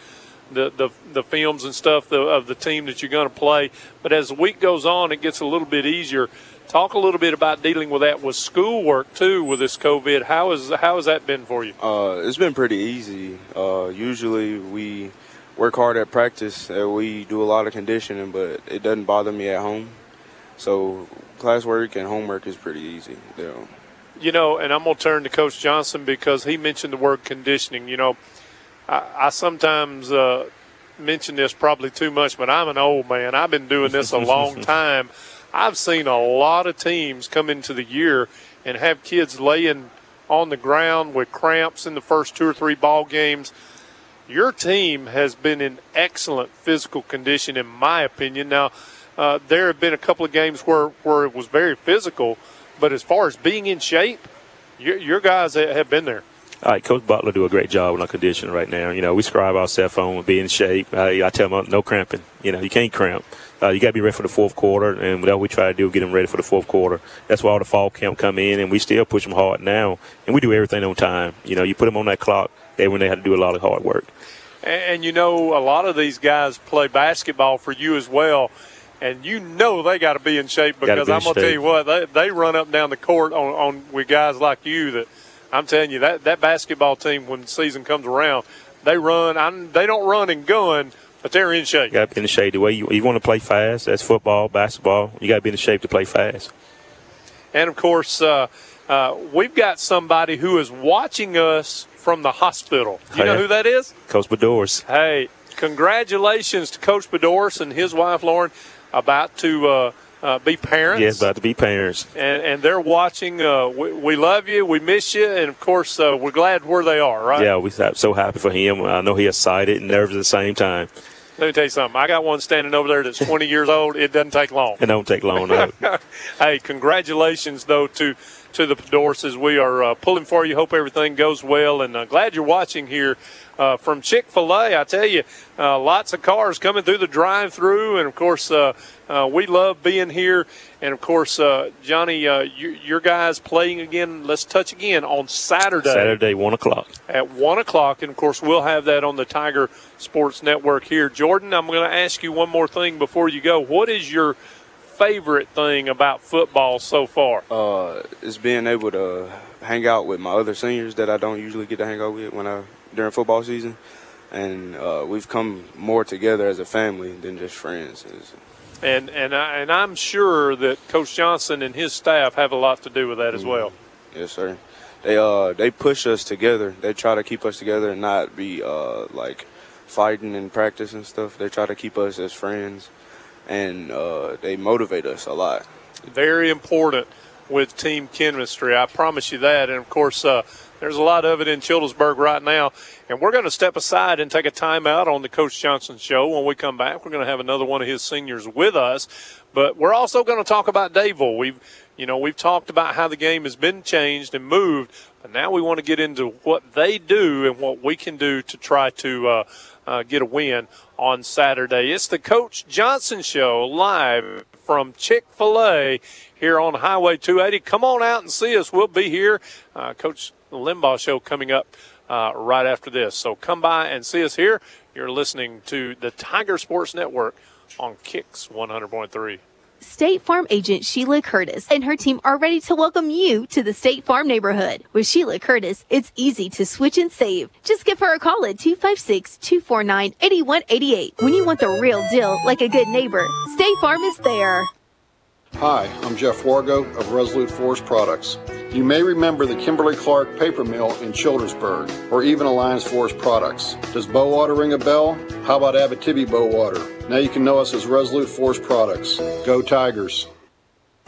the the, the films and stuff of the team that you're going to play. But as the week goes on, it gets a little bit easier. Talk a little bit about dealing with that with schoolwork too, with this COVID. How is how has that been for you? Uh, it's been pretty easy. Uh, usually we work hard at practice. Uh, we do a lot of conditioning, but it doesn't bother me at home. So classwork and homework is pretty easy. You know. You know, and I'm going to turn to Coach Johnson because he mentioned the word conditioning. You know, I, I sometimes uh, mention this probably too much, but I'm an old man. I've been doing this a long time. I've seen a lot of teams come into the year and have kids laying on the ground with cramps in the first two or three ball games. Your team has been in excellent physical condition, in my opinion. Now, uh, there have been a couple of games where, where it was very physical, but as far as being in shape, your, your guys have been there. All right, Coach Butler do a great job on our conditioning right now. You know, we scribe ourselves on being in shape. I, I tell them no cramping. You know, you can't cramp. Uh, you got to be ready for the fourth quarter, and what we try to do is get them ready for the fourth quarter. That's why all the fall camp come in, and we still push them hard now, and we do everything on time. You know, you put them on that clock, they when they have to do a lot of hard work. And, and you know, a lot of these guys play basketball for you as well. And you know they got to be in shape because be in I'm going to tell you what they, they run up and down the court on, on with guys like you that I'm telling you that that basketball team when the season comes around they run I'm, they don't run and gun but they're in shape. You got to be in the shape. The way you, you want to play fast, that's football, basketball. You got to be in the shape to play fast. And of course, uh, uh, we've got somebody who is watching us from the hospital. You know who that is? Coach Bedores. Hey, congratulations to Coach Bedores and his wife Lauren about to uh, uh, be parents. Yes, about to be parents. and, and they're watching. Uh, we, we love you, we miss you, and of course, uh, we're glad where they are. Right? Yeah, we're so happy for him. I know he's excited and nervous at the same time. Let me tell you something. I got one standing over there that's 20 years old. It doesn't take long. It don't take long. No. hey, congratulations though to to the Dorses. We are uh, pulling for you. Hope everything goes well, and uh, glad you're watching here uh, from Chick Fil A. I tell you, uh, lots of cars coming through the drive-through, and of course, uh, uh, we love being here. And of course, uh, Johnny, uh, you, your guys playing again. Let's touch again on Saturday Saturday, one o'clock. at one o'clock, and of course, we'll have that on the Tiger Sports Network here. Jordan, I'm going to ask you one more thing before you go. What is your favorite thing about football so far? Uh, it's being able to hang out with my other seniors that I don't usually get to hang out with when I during football season, and uh, we've come more together as a family than just friends. And and I, and I'm sure that Coach Johnson and his staff have a lot to do with that as well. Yes, sir. They uh they push us together. They try to keep us together and not be uh like fighting in practice and stuff. They try to keep us as friends, and uh, they motivate us a lot. Very important with team chemistry. I promise you that. And of course, uh, there's a lot of it in Childersburg right now. And we're going to step aside and take a timeout on the Coach Johnson show. When we come back, we're going to have another one of his seniors with us. But we're also going to talk about Dadeville. We've, you know, we've talked about how the game has been changed and moved, but now we want to get into what they do and what we can do to try to uh, uh, get a win on Saturday. It's the Coach Johnson show live from Chick Fil A here on Highway 280. Come on out and see us. We'll be here. Uh, Coach Limbaugh show coming up uh, right after this. So come by and see us here. You're listening to the Tiger Sports Network on Kicks 100.3. State Farm agent Sheila Curtis and her team are ready to welcome you to the State Farm neighborhood. With Sheila Curtis, it's easy to switch and save. Just give her a call at 256-249-8188. When you want the real deal, like a good neighbor, State Farm is there. Hi, I'm Jeff Wargo of Resolute Forest Products. You may remember the Kimberly Clark paper mill in Childersburg, or even Alliance Forest Products. Does Bowater ring a bell? How about Abitibi Bowater? Now you can know us as Resolute Forest Products. Go Tigers!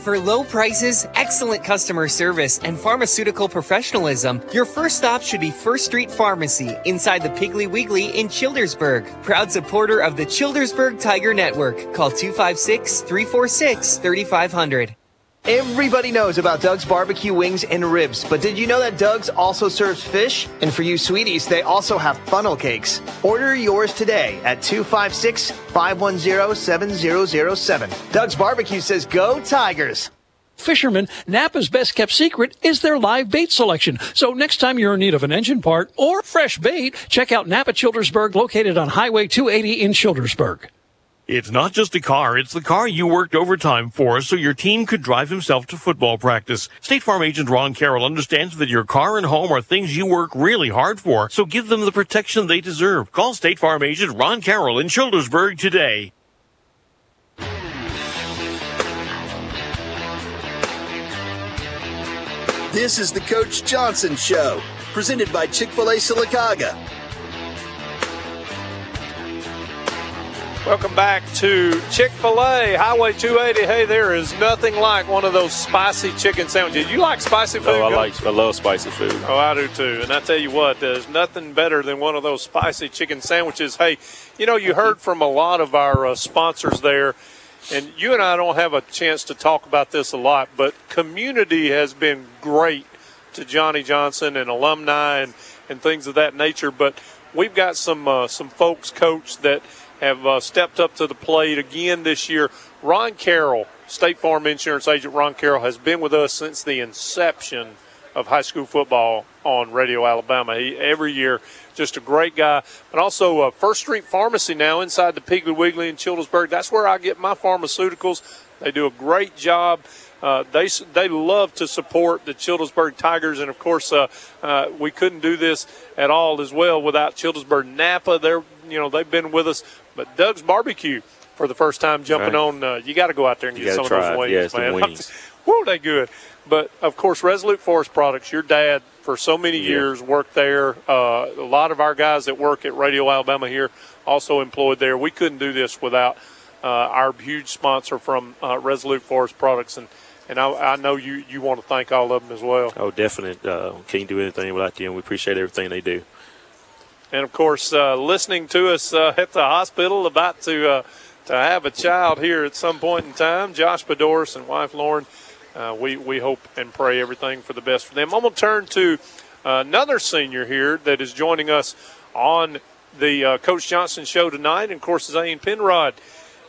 For low prices, excellent customer service, and pharmaceutical professionalism, your first stop should be First Street Pharmacy inside the Piggly Wiggly in Childersburg. Proud supporter of the Childersburg Tiger Network. Call 256 346 3500. Everybody knows about Doug's barbecue wings and ribs, but did you know that Doug's also serves fish? And for you sweeties, they also have funnel cakes. Order yours today at 256 510 7007. Doug's Barbecue says, Go Tigers! Fishermen, Napa's best kept secret is their live bait selection. So next time you're in need of an engine part or fresh bait, check out Napa Childersburg located on Highway 280 in Childersburg. It's not just a car, it's the car you worked overtime for so your team could drive himself to football practice. State Farm agent Ron Carroll understands that your car and home are things you work really hard for, so give them the protection they deserve. Call State Farm agent Ron Carroll in Childersburg today. This is the Coach Johnson Show, presented by Chick fil A Sylacauga. Welcome back to Chick fil A, Highway 280. Hey, there is nothing like one of those spicy chicken sandwiches. You like spicy food? Oh, I like, I love spicy food. Oh, I do too. And I tell you what, there's nothing better than one of those spicy chicken sandwiches. Hey, you know, you heard from a lot of our uh, sponsors there, and you and I don't have a chance to talk about this a lot, but community has been great to Johnny Johnson and alumni and, and things of that nature. But we've got some uh, some folks, coach, that have uh, stepped up to the plate again this year. Ron Carroll, State Farm Insurance agent Ron Carroll, has been with us since the inception of high school football on Radio Alabama. He every year, just a great guy. But also uh, First Street Pharmacy now inside the Piggly Wiggly in Childersburg. That's where I get my pharmaceuticals. They do a great job. Uh, they they love to support the Childersburg Tigers, and of course, uh, uh, we couldn't do this at all as well without Childersburg Napa. They're you know they've been with us, but Doug's Barbecue for the first time jumping Right. on. Uh, you got to go out there and You get some of those wings, Yeah, the man. wings. Woo, they good. But of course, Resolute Forest Products. Your dad for so many years worked there. Uh, a lot of our guys that work at Radio Alabama here also employed there. We couldn't do this without uh, our huge sponsor from uh, Resolute Forest Products, and and I, I know you you want to thank all of them as well. Oh, definitely. Uh, can't do anything without them. We appreciate everything they do. And of course, uh, listening to us uh, at the hospital, about to uh, to have a child here at some point in time, Josh Bedoris and wife Lauren. Uh, we we hope and pray everything for the best for them. I'm going to turn to uh, another senior here that is joining us on the uh, Coach Johnson show tonight, and of course, Zane Penrod,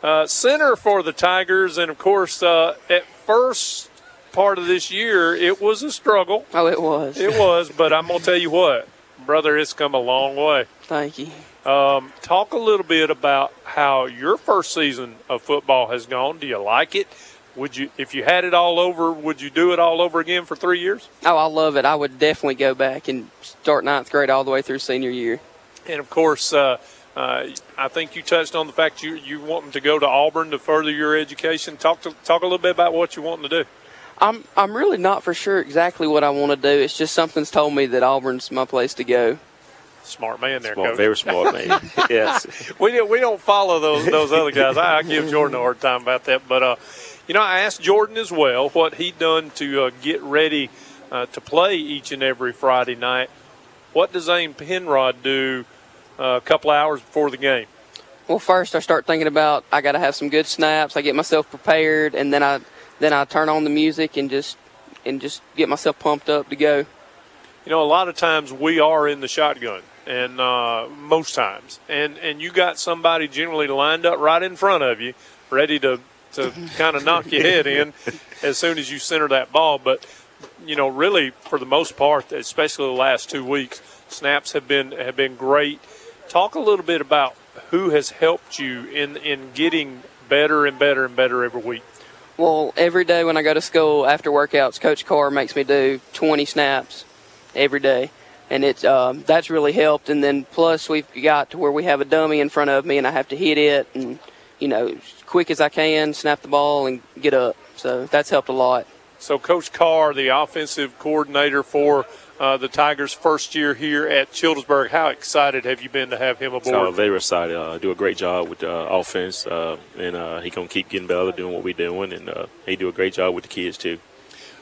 uh, center for the Tigers, and of course, uh, at first part of this year, it was a struggle. Oh, it was. It was, but I'm going to tell you what, brother, it's come a long way. Thank you. Um, talk a little bit about how your first season of football has gone. Do you like it? Would you, if you had it all over, would you do it all over again for three years? Oh, I love it. I would definitely go back and start ninth grade all the way through senior year. And of course, uh, uh, I think you touched on the fact you you wanting to go to Auburn to further your education. Talk to talk a little bit about what you're wanting to do. I'm I'm really not for sure exactly what I want to do. It's just something's told me that Auburn's my place to go. Smart man there, Smart, coach. very smart man. yes. we don't, we don't follow those those other guys. I, I give Jordan a hard time about that, but uh, you know, I asked Jordan as well what he'd done to uh, get ready uh, to play each and every Friday night. What does Zane Penrod do uh, a couple hours before the game? Well, first I start thinking about I got to have some good snaps. I get myself prepared, and then I then I turn on the music and just and just get myself pumped up to go. You know, a lot of times we are in the shotgun, and uh, most times, and and you got somebody generally lined up right in front of you, ready to to kind of knock your head in as soon as you center that ball. But you know, really, for the most part, especially the last two weeks, snaps have been have been great. Talk a little bit about who has helped you in in getting better and better and better every week. Well, every day when I go to school after workouts, Coach Carr makes me do 20 snaps every day, and it's um, that's really helped. And then plus we've got to where we have a dummy in front of me, and I have to hit it, and you know, quick as I can, snap the ball and get up. So that's helped a lot. So, Coach Carr, the offensive coordinator for uh, the Tigers' first year here at Childersburg, how excited have you been to have him aboard? So very excited. Uh, do a great job with the uh, offense, uh, and uh, he gonna keep getting better, doing what we're doing, and uh, he do a great job with the kids too.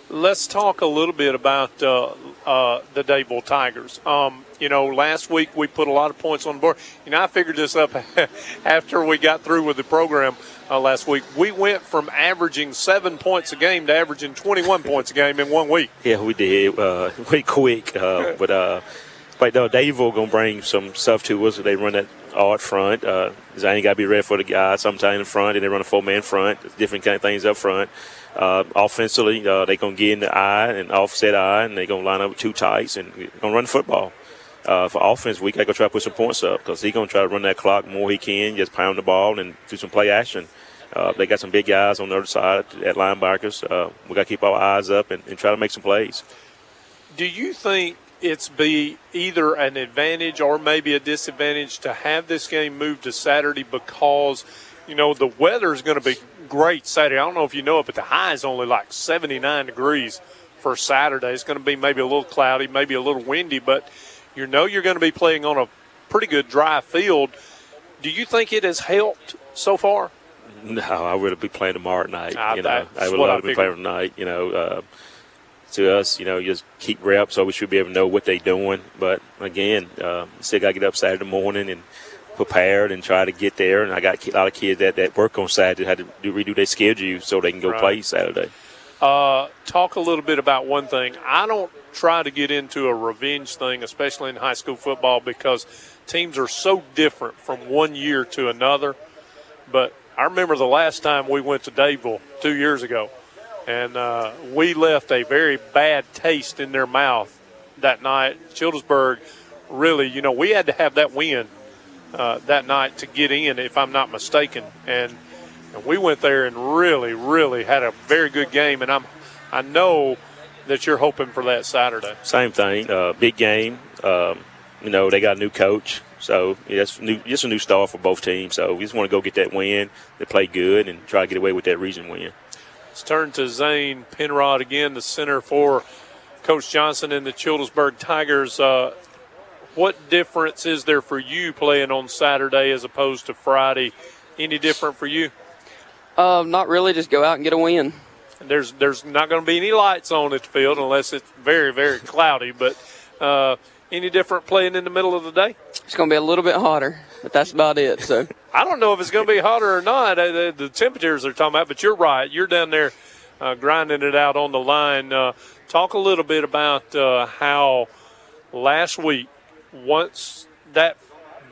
Let's talk a little bit about uh, uh, the Dadeville Tigers. Um, you know, last week we put a lot of points on the board. You know, I figured this up after we got through with the program uh, last week. We went from averaging seven points a game to averaging 21 points a game in one week. Yeah, we did. Uh, we quick, uh, but uh, but uh, Dadeville gonna bring some stuff to us. They run that art front. Uh, Zane got to be ready for the guy sometime in front, and they run a four man front. Different kind of things up front. Uh, offensively, uh, they gonna get in the I and offset I, and they gonna line up with two tights and gonna run football. Uh, for offense, we got to go try to put some points up because he's going to try to run that clock more he can, just pound the ball and do some play action. Uh, they got some big guys on the other side at linebackers. Uh, we got to keep our eyes up and, and try to make some plays. Do you think it's be either an advantage or maybe a disadvantage to have this game moved to Saturday because, you know, the weather is going to be great Saturday. I don't know if you know it, but the high is only like 79 degrees for Saturday. It's going to be maybe a little cloudy, maybe a little windy, but you know you're going to be playing on a pretty good dry field. Do you think it has helped so far? No, I would be playing tomorrow night. Ah, you know, I would I love to be playing tonight. You know, uh, to us, you know, just keep reps, so we should be able to know what they're doing. But again, uh, still got to get up Saturday morning and prepared and try to get there. And I got a lot of kids that, that work on Saturday had to do, redo their schedule so they can go Right. play Saturday. Uh, talk a little bit about one thing. I don't try to get into a revenge thing, especially in high school football, because teams are so different from one year to another. But I remember the last time we went to Dadeville two years ago, and uh, we left a very bad taste in their mouth that night. Childersburg, really, you know, we had to have that win uh, that night to get in, if I'm not mistaken. And, and we went there and really, really had a very good game. And I'm, I know that you're hoping for that Saturday. Same thing, uh, big game. Um, you know, they got a new coach, so yeah, it's new. It's a new start for both teams. So we just want to go get that win. They play good and try to get away with that region win. Let's turn to Zane Penrod again, the center for Coach Johnson and the Childersburg Tigers. Uh, what difference is there for you playing on Saturday as opposed to Friday? Any different for you? Uh, not really. Just go out and get a win. There's there's not going to be any lights on at the field unless it's very very cloudy. But uh, any different playing in the middle of the day? It's going to be a little bit hotter, but that's about it. So I don't know if it's going to be hotter or not. Uh, The, the temperatures they're talking about, but you're right. You're down there uh, grinding it out on the line. Uh, talk a little bit about uh, how last week, once that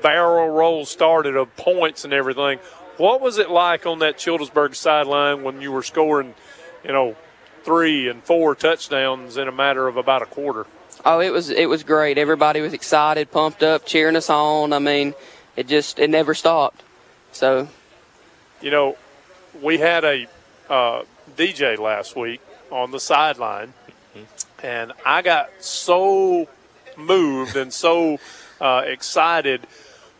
barrel roll started of points and everything, what was it like on that Childersburg sideline when you were scoring, you know, three and four touchdowns in a matter of about a quarter? Oh, it was it was great. Everybody was excited, pumped up, cheering us on. I mean, it just it never stopped. So You know, we had a uh, DJ last week on the sideline, and I got so moved and so uh, excited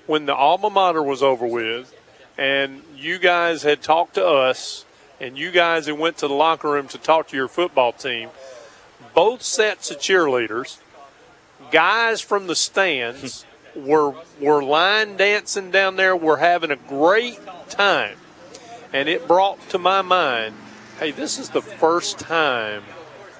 when the alma mater was over with, and you guys had talked to us, and you guys had went to the locker room to talk to your football team. Both sets of cheerleaders, guys from the stands, were were line dancing down there. We're having a great time, and it brought to my mind, hey, this is the first time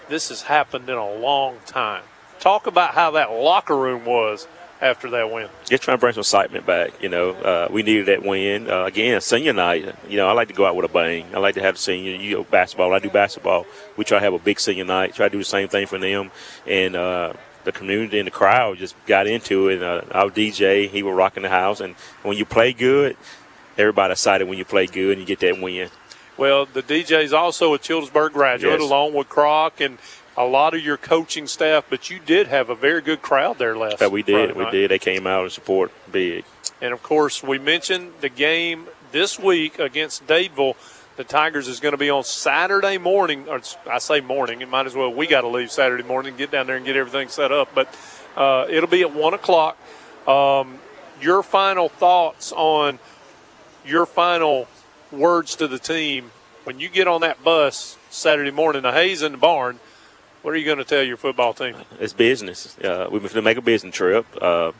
this has happened in a long time. Talk about how that locker room was after that win. Just trying to bring some excitement back. You know, uh, we needed that win. Uh, again, senior night. You know, I like to go out with a bang. I like to have senior. You know, basketball. I do basketball. We try to have a big senior night. Try to do the same thing for them. And uh, the community and the crowd just got into it. Uh, our DJ, he was rocking the house. And when you play good, everybody excited when you play good and you get that win. Well, the DJ is also a Childersburg graduate, Yes. along with Croc and a lot of your coaching staff. But you did have a very good crowd there last. That we did. Friday We night. did. They came out and support big. And of course, we mentioned the game this week against Dadeville. The Tigers is going to be on Saturday morning. Or I say morning. It might as well. We got to leave Saturday morning, get down there and get everything set up. But uh, it'll be at one o'clock. Um, your final thoughts on your final words to the team when you get on that bus Saturday morning. The hay's in the barn. What are you going to tell your football team? It's business. Uh, we're going to make a business trip. Uh,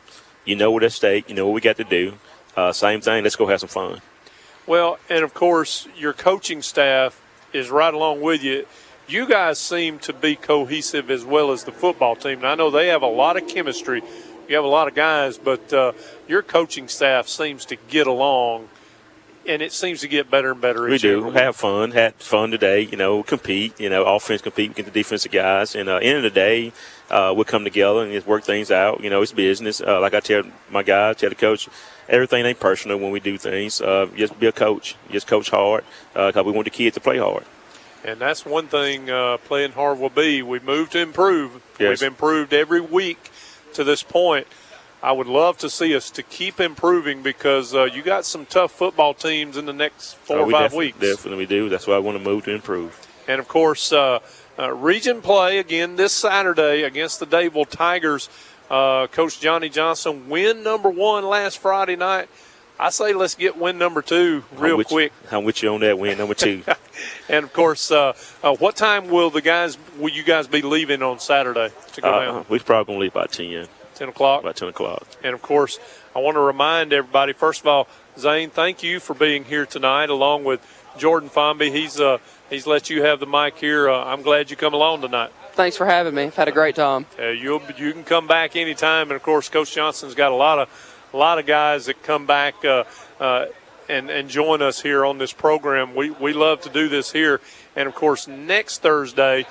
you know what's at stake. You know what we got to do. Uh, same thing. Let's go have some fun. Well, and of course, your coaching staff is right along with you. You guys seem to be cohesive as well as the football team. And I know they have a lot of chemistry. You have a lot of guys, but uh, your coaching staff seems to get along, and it seems to get better and better. We do week. have fun. Had fun today. You know, compete. You know, offense compete against the defensive guys. And uh, end of the day, uh, we'll come together and just work things out. You know, it's business. Uh, like I tell my guys, tell the coach, everything ain't personal when we do things. Uh, just be a coach. Just coach hard because we want the kids to play hard. And that's one thing uh, playing hard will be. We've moved to improve. Yes. We've improved every week to this point. I would love to see us to keep improving because uh, you got some tough football teams in the next four Uh, or we five defi- weeks. Definitely do. That's why I want to move to improve. And of course, uh, uh, region play again this Saturday against the Dadeville Tigers. Uh, Coach Johnny Johnson win number one last Friday night. I say let's get win number two real I'm quick. You, I'm with you on that win number two. And of course, uh, uh, what time will the guys will you guys be leaving on Saturday to go uh, down? we're probably gonna leave by ten. Ten o'clock. About ten o'clock. And of course, I want to remind everybody. First of all, Zane, thank you for being here tonight, along with Jordan Fomby. He's uh, he's let you have the mic here. Uh, I'm glad you come along tonight. thanks for having me. I've had a great time. Uh, you'll you can come back anytime, and of course, Coach Johnson's got a lot of a lot of guys that come back uh, uh, and and join us here on this program. We we love to do this here, and of course, next Thursday.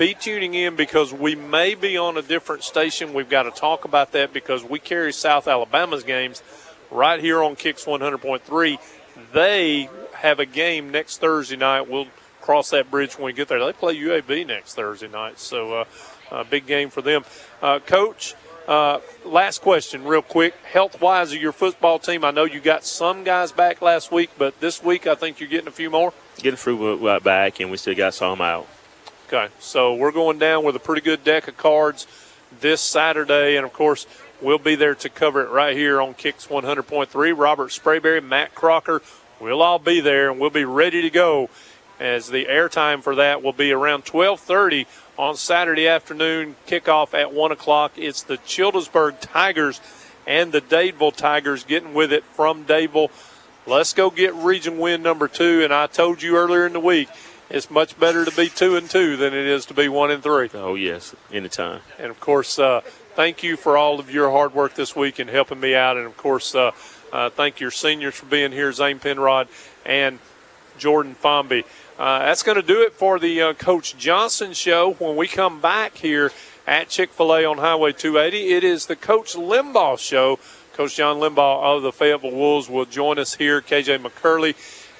Be tuning in because we may be on a different station. We've got to talk about that because we carry South Alabama's games right here on Kicks 100.3. They have a game next Thursday night. We'll cross that bridge when we get there. They play UAB next Thursday night, so uh, a big game for them. Uh, Coach, uh, last question, real quick. Health wise of your football team, I know you got some guys back last week, but this week I think you're getting a few more. Getting through right back, and we still got some out. Okay, so we're going down with a pretty good deck of cards this Saturday, and of course, we'll be there to cover it right here on Kicks 100.3. Robert Sprayberry, Matt Crocker, we'll all be there, and we'll be ready to go. As the airtime for that will be around 12:30 on Saturday afternoon. Kickoff at one o'clock. It's the Childersburg Tigers and the Dadeville Tigers getting with it from Dadeville. Let's go get region win number two. And I told you earlier in the week, it's much better to be two and two than it is to be one and three. Oh yes, anytime. And of course, uh, thank you for all of your hard work this week and helping me out. And of course, uh, uh, thank your seniors for being here, Zane Penrod and Jordan Fomby. Uh, that's going to do it for the uh, Coach Johnson show. When we come back here at Chick fil A on Highway 280, it is the Coach Limbaugh show. Coach John Limbaugh of the Fayetteville Wolves will join us here. KJ McCurley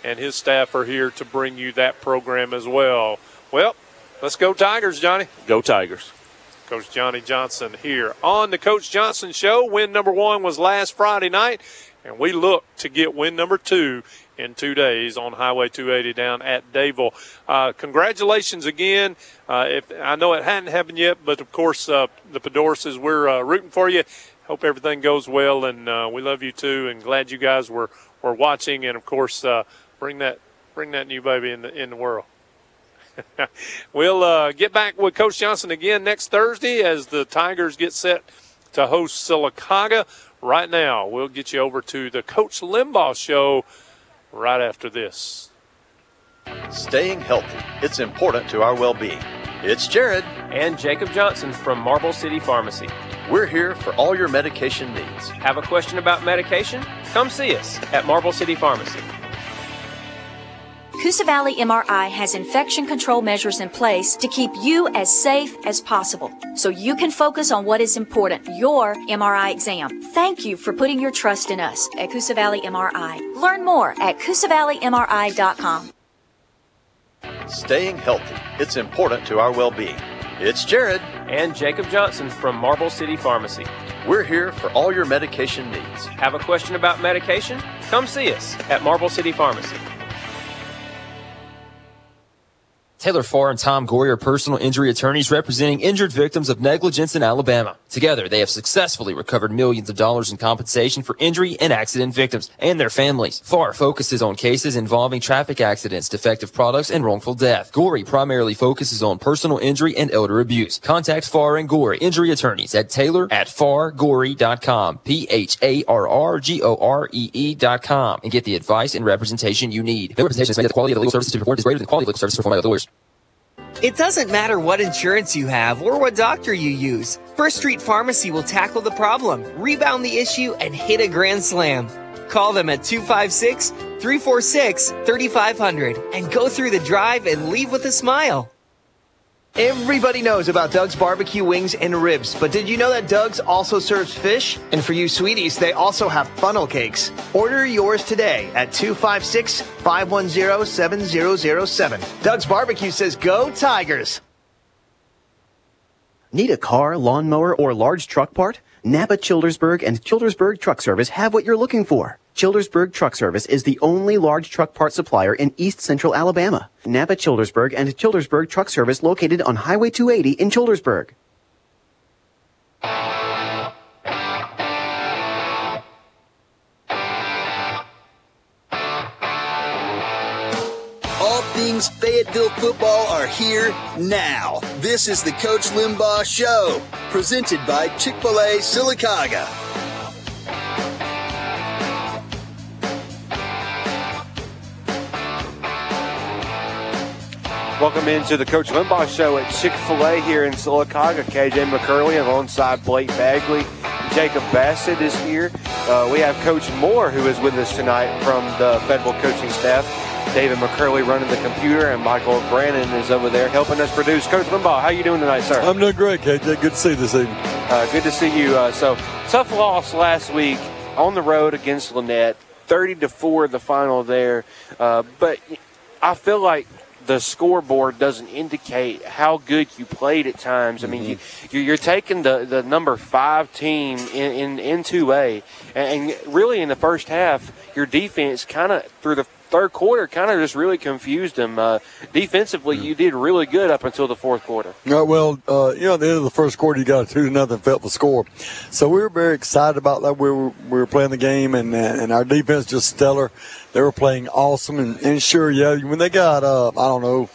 and his staff are here to bring you that program as well. Well, let's go Tigers, Johnny. Go Tigers. Coach Johnny Johnson here on the Coach Johnson Show. Win number one was last Friday night. And we look to get win number two in two days on Highway 280 down at Dadeville. Uh, congratulations again. Uh, if I know it hadn't happened yet, but of course uh, the Podorses, we're uh, rooting for you. Hope everything goes well, and uh, we love you too. And glad you guys were, were watching, and of course uh, bring that bring that new baby in the in the world. we'll uh, get back with Coach Johnson again next Thursday as the Tigers get set to host Sylacauga. Right now, we'll get you over to the Coach Limbaugh show right after this. Staying healthy, it's important to our well being. It's Jared and Jacob Johnson from Marble City Pharmacy. We're here for all your medication needs. Have a question about medication? Come see us at Marble City Pharmacy. Coosa Valley MRI has infection control measures in place to keep you as safe as possible so you can focus on what is important, your MRI exam. Thank you for putting your trust in us at Coosa Valley MRI. Learn more at CoosaValleyMRI.com. Staying healthy, it's important to our well being. It's Jared and Jacob Johnson from Marble City Pharmacy. We're here for all your medication needs. Have a question about medication? Come see us at Marble City Pharmacy. Taylor Farr and Tom Gorey are personal injury attorneys representing injured victims of negligence in Alabama. Together, they have successfully recovered millions of dollars in compensation for injury and accident victims and their families. Farr focuses on cases involving traffic accidents, defective products, and wrongful death. Gorey primarily focuses on personal injury and elder abuse. Contact Farr and Gorey injury attorneys at Taylor at fargorey.com, P-H-A-R-R-G-O-R-E-E dot com, and get the advice and representation you need. The representation is made that the quality of the legal services to be is greater than the quality of legal services performed by other lawyers. It doesn't matter what insurance you have or what doctor you use. First Street Pharmacy will tackle the problem, rebound the issue, and hit a grand slam. Call them at 256 346 3500 and go through the drive and leave with a smile. Everybody knows about Doug's barbecue wings and ribs, but did you know that Doug's also serves fish? And for you sweeties, they also have funnel cakes. Order yours today at 256 510 7007. Doug's Barbecue says, Go Tigers! Need a car, lawnmower, or large truck part? Napa Childersburg and Childersburg Truck Service have what you're looking for. Childersburg Truck Service is the only large truck part supplier in east central Alabama. Napa Childersburg and Childersburg Truck Service located on Highway 280 in Childersburg. All things Fayetteville football are here now. This is the Coach Limbaugh Show, presented by Chick fil A Sylacauga. Welcome into the Coach Limbaugh Show at Chick fil A here in Sylacauga. KJ McCurley alongside Blake Bagley. Jacob Bassett is here. Uh, we have Coach Moore who is with us tonight from the federal coaching staff. David McCurley running the computer, and Michael Brannon is over there helping us produce. Coach Limbaugh, how are you doing tonight, sir? I'm doing great, KJ. Good to see you this evening. Uh, good to see you. Uh, so tough loss last week on the road against Lanett, 30 to four, the final there. Uh, but I feel like the scoreboard doesn't indicate how good you played at times. I mean, you, mm-hmm. you're, you're taking the, the number five team in, in, in 2A, and, and really in the first half, your defense kind of, through the third quarter, kind of just really confused them. Uh, defensively, you did really good up until the fourth quarter. Yeah, well, uh, you know, at the end of the first quarter, you got a two to nothing felt the score. So we were very excited about that. We were, we were playing the game, and, and our defense just stellar. They were playing awesome. And, and sure, yeah, when they got, uh, I don't know,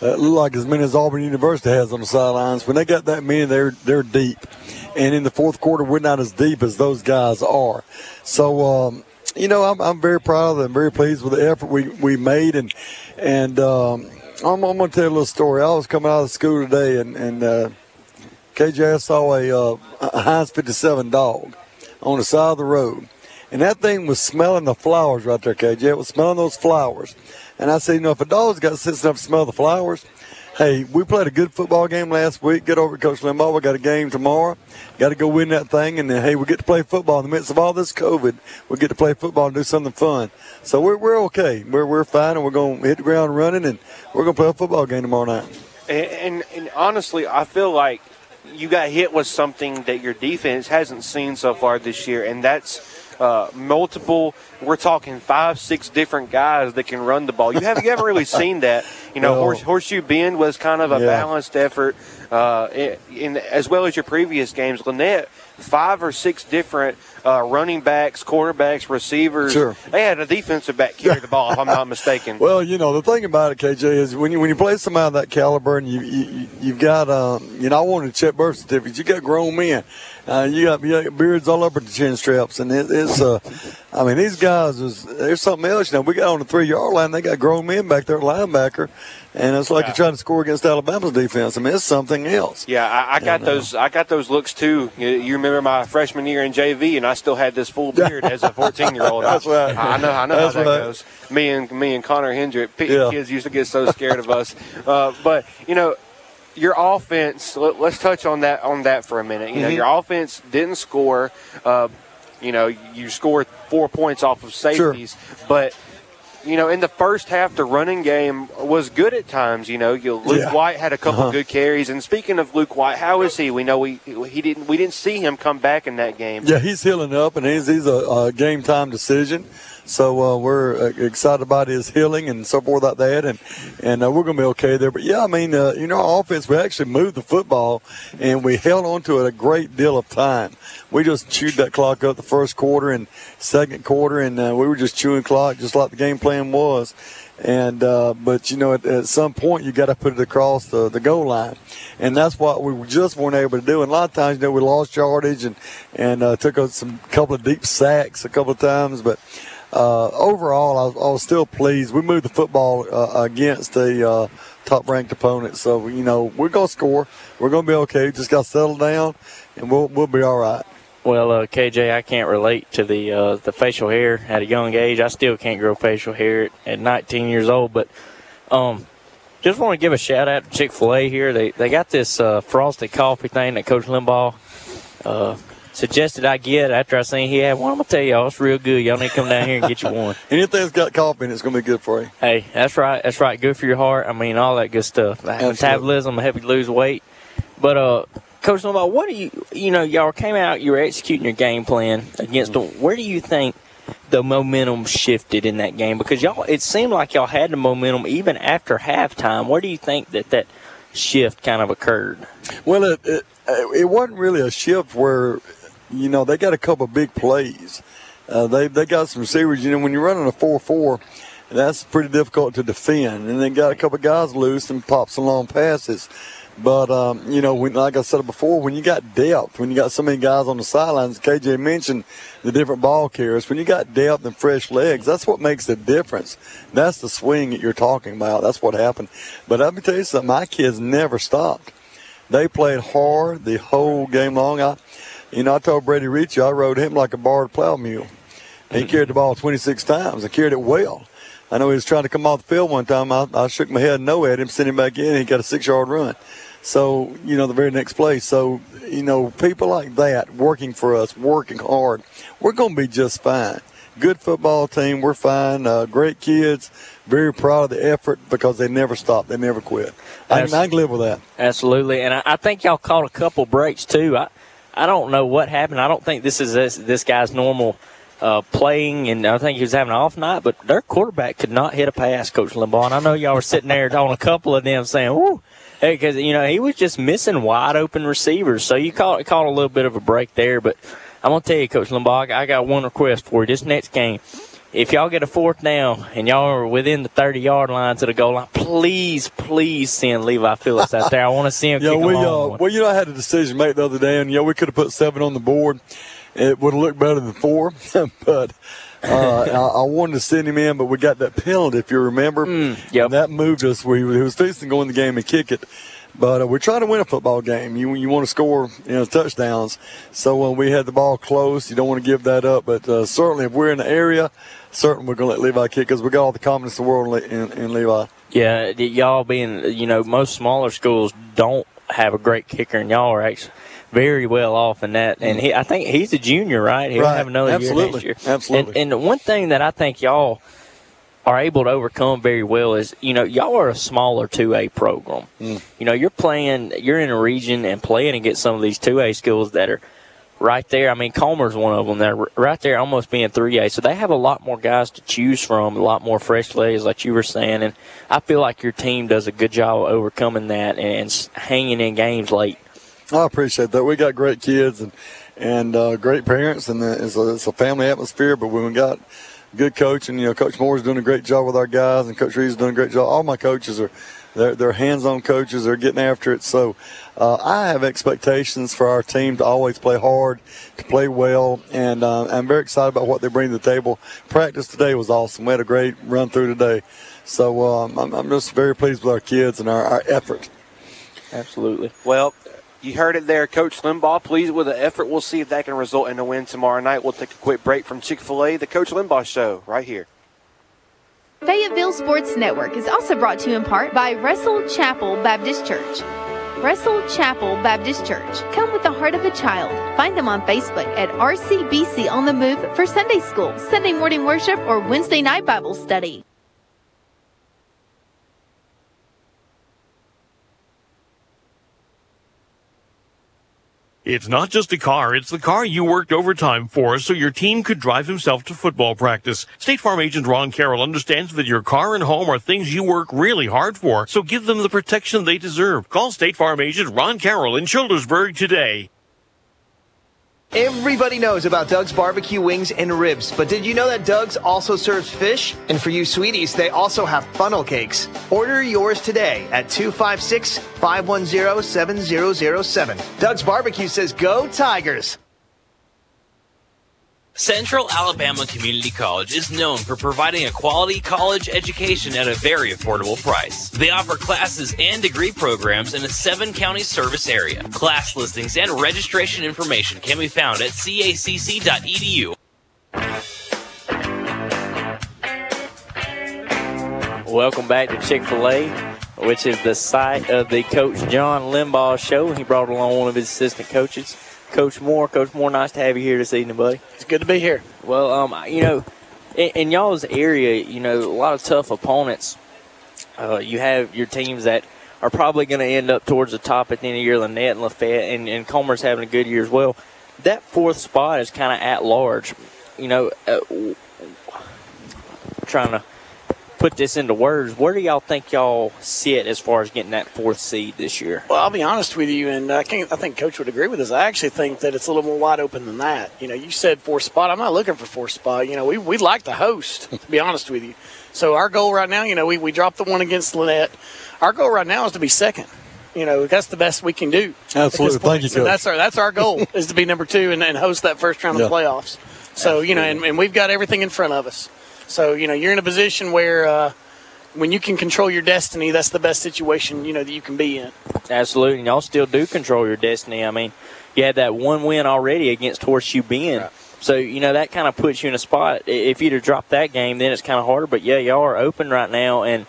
uh, look like as many as Auburn University has on the sidelines. When they got that many, they're they're deep, and in the fourth quarter, we're not as deep as those guys are. So, um, you know, I'm, I'm very proud of them. very pleased with the effort we, we made, and and um, I'm, I'm going to tell you a little story. I was coming out of school today, and and uh, KJ I saw a, uh, a Heinz 57 dog on the side of the road, and that thing was smelling the flowers right there, KJ. It was smelling those flowers. And I said, you know, if a dog's got sense enough to smell the flowers, hey, we played a good football game last week. Get over Coach Limbaugh. We got a game tomorrow. Got to go win that thing. And then, hey, we get to play football in the midst of all this COVID. We get to play football and do something fun. So we're, we're okay. We're, we're fine, and we're going to hit the ground running, and we're going to play a football game tomorrow night. And, and, and honestly, I feel like you got hit with something that your defense hasn't seen so far this year, and that's uh, multiple. We're talking five, six different guys that can run the ball. You haven't, you haven't really seen that. You know, No. Horse, Horseshoe Bend was kind of a Yeah. balanced effort, uh, in, in as well as your previous games. Lanett, five or six different uh, running backs, quarterbacks, receivers. Sure. They had a defensive back carry the ball, if I'm not mistaken. Well, you know the thing about it, KJ, is when you when you play somebody of that caliber, and you, you you've got um, you know I wanted to check birth certificates. You got grown men, uh, you got you got beards all over the chin straps, and it, it's uh, I mean these guys is there's something else. You know we got on the three yard line, they got grown men back there linebacker, and it's like you're trying to score against Alabama's defense. I mean it's something else. Yeah, I, I got And, uh, those. I got those looks too. You, you remember my freshman year in JV, and I still had this full beard as a 14 year old. That's right. I, I know. I know That's how that right. goes. Me and me and Connor Hendrick, Yeah. kids used to get so scared of us. Uh, but you know, your offense. Let, us touch on that on that for a minute. You know, Mhm. your offense didn't score. Uh, you know, you scored four points off of safeties, but. You know, in the first half, the running game was good at times. You know, you, Luke Yeah. White had a couple Uh-huh. good carries. And speaking of Luke White, how is he? We know we he didn't we didn't see him come back in that game. Yeah, he's healing up, and he's he's a, a game time decision. So uh, we're uh, excited about his healing and so forth like that, and and uh, we're going to be okay there. But yeah, I mean, uh, you know, our offense we actually moved the football, and we held on to it a great deal of time. We just chewed that clock up the first quarter and second quarter, and uh, we were just chewing clock just like the game plan was. And uh, but you know, at, at some point you got to put it across the, the goal line, and that's what we just weren't able to do. And a lot of times, you know, we lost yardage and and uh, took some couple of deep sacks a couple of times, but. Uh, overall, I was, I was still pleased. We moved the football uh, against a uh, top-ranked opponent, so you know we're gonna score. We're gonna be okay. Just got to settle down, and we'll we'll be all right. Well, uh, KJ, I can't relate to the uh, the facial hair at a young age. I still can't grow facial hair at, at 19 years old. But um, just want to give a shout out to Chick Fil A here. They they got this uh, frosted coffee thing that Coach Limbaugh uh, suggested I get after I seen he had one. I'm gonna tell y'all, it's real good. Y'all need to come down here and get you one. Anything that's got coffee in it's gonna be good for you. Hey, that's right. That's right. Good for your heart. I mean, all that good stuff. Metabolism will help you lose weight. But uh, Coach Limbaugh, what do you? You know, y'all came out. You were executing your game plan against them. Where do you think the momentum shifted in that game? Because y'all, it seemed like y'all had the momentum even after halftime. Where do you think that that shift kind of occurred? Well, it, it it wasn't really a shift where, you know, they got a couple big plays. Uh, they they got some receivers. You know, when you're running a four four, that's pretty difficult to defend. And they got a couple guys loose and pops some long passes. But um, you know, when, like I said before, when you got depth, when you got so many guys on the sidelines, KJ mentioned the different ball carriers. When you got depth and fresh legs, that's what makes the difference. That's the swing that you're talking about. That's what happened. But let me tell you something. My kids never stopped. They played hard the whole game long. I, you know, I told Brady Ritchie I rode him like a barred plow mule. He carried the ball 26 times I carried it well. I know he was trying to come off the field one time. I, I shook my head no at him, sent him back in, he got a six yard run. So, you know, the very next play. So, you know, people like that working for us, working hard, we're going to be just fine. Good football team, we're fine. Uh, great kids, very proud of the effort because they never stop, they never quit. I, I can live with that. Absolutely, and I, I think y'all caught a couple breaks too. I I don't know what happened. I don't think this is this, this guy's normal uh, playing, and I think he was having an off night. But their quarterback could not hit a pass, Coach Limbaugh. And I know y'all were sitting there on a couple of them saying, "Woo." Because you know he was just missing wide open receivers, so you caught caught a little bit of a break there. But I'm gonna tell you, Coach Limbaugh, I got one request for you. This next game, if y'all get a fourth down and y'all are within the 30 yard line to the goal line, please, please send Levi Phillips out there. I want to see him Yeah, kick we uh, well, you know, I had a decision made the other day, and you know, we could have put seven on the board. It would have looked better than four, but uh, I, I wanted to send him in, but we got that penalty, if you remember. Mm, And that moved us. We he was fixing to go in the game and kick it. But uh, we're trying to win a football game. You you want to score you know touchdowns. So when we had the ball close, you don't want to give that up. But uh, certainly, if we're in the area, certainly we're going to let Levi kick because we got all the confidence in the world in, in, in Levi. Yeah, y'all being, you know, most smaller schools don't have a great kicker, and y'all are actually very well off in that. And he, I think he's a junior, right? He'll Right. have another Absolutely. year next year. Absolutely. And, and the one thing that I think y'all are able to overcome very well is, you know, y'all are a smaller 2A program. Mm. You know, you're playing, you're in a region and playing against some of these 2A schools that are right there. I mean, Comer's one of them. They're right there almost being 3A. So they have a lot more guys to choose from, a lot more fresh legs, like you were saying. And I feel like your team does a good job of overcoming that and hanging in games late. I appreciate that. We got great kids and and uh, great parents, and it's a, it's a family atmosphere. But when we got good coaching, you know, Coach Moore's doing a great job with our guys, and Coach Reed's doing a great job. All my coaches are they're, they're hands-on coaches. They're getting after it. So uh, I have expectations for our team to always play hard, to play well, and uh, I'm very excited about what they bring to the table. Practice today was awesome. We had a great run through today. So um, I'm, I'm just very pleased with our kids and our, our effort. Absolutely. Well, you heard it there, Coach Limbaugh. Pleased with the effort. We'll see if that can result in a win tomorrow night. We'll take a quick break from Chick fil A, the Coach Limbaugh Show, right here. Fayetteville Sports Network is also brought to you in part by Russell Chapel Baptist Church. Russell Chapel Baptist Church. Come with the heart of a child. Find them on Facebook at RCBC on the Move for Sunday School, Sunday morning worship, or Wednesday night Bible study. It's not just a car, it's the car you worked overtime for so your team could drive himself to football practice. State Farm agent Ron Carroll understands that your car and home are things you work really hard for, so give them the protection they deserve. Call State Farm agent Ron Carroll in Childersburg today. Everybody knows about Doug's barbecue wings and ribs, but did you know that Doug's also serves fish? And for you sweeties, they also have funnel cakes. Order yours today at 256 510 7007. Doug's Barbecue says, Go Tigers! Central Alabama Community College is known for providing a quality college education at a very affordable price. They offer classes and degree programs in a seven county service area. Class listings and registration information can be found at cacc.edu. Welcome back to Chick fil A, which is the site of the Coach John Limbaugh show. He brought along one of his assistant coaches, Coach Moore. Coach Moore, nice to have you here this evening, buddy. It's good to be here. Well, um, you know, in, in y'all's area, you know, a lot of tough opponents. Uh, you have your teams that are probably going to end up towards the top at the end of the year, Lanett and Lafayette, and, and Comer's having a good year as well. That fourth spot is kind of at large. You know, uh, trying to put this into words, where do y'all think y'all sit as far as getting that fourth seed this year? Well, I'll be honest with you, and I, can I think Coach would agree with us. I actually think that it's a little more wide open than that. You know, you said fourth spot. I'm not looking for fourth spot. You know, we we'd like to host. To be honest with you, so our goal right now, you know, we we dropped the one against Lanett. Our goal right now is to be second. You know, that's the best we can do. Absolutely. Thank you, So that's our that's our goal is to be number two and, and host that first round of Yeah. playoffs. So you know, and, and we've got everything in front of us. So you know, you're in a position where. Uh, when you can control your destiny, that's the best situation you know that you can be in. Absolutely. And y'all still do control your destiny. I mean, you had that one win already against Horseshoe Bend. So, you know, that kind of puts you in a spot. If you'd have dropped that game, then it's kind of harder. But, yeah, y'all are open right now. And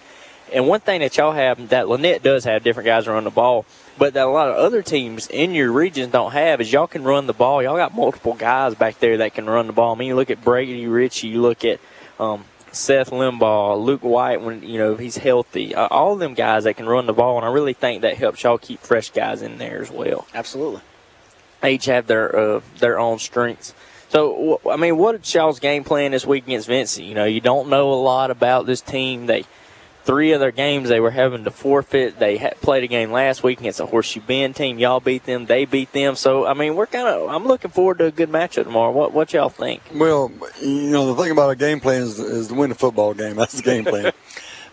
and one thing that y'all have, that Lanett does have different guys run the ball, but that a lot of other teams in your regions don't have is y'all can run the ball. Y'all got multiple guys back there that can run the ball. I mean, you look at Brady Ritchie, you look at um, Seth Limbaugh, Luke White when you know he's healthy. Uh, all of them guys that can run the ball, and I really think that helps y'all keep fresh guys in there as well. Absolutely. They each have their uh, their own strengths. So I mean, what is y'all's game plan this week against Vincent? You know, you don't know a lot about this team. They three of their games they were having to forfeit. They played a game last week against a Horseshoe Bend team. Y'all beat them. They beat them. So I mean, we're kind of. I'm looking forward to a good matchup tomorrow. What what y'all think? Well, you know, the thing about a game plan is, is to win a football game. That's the game plan.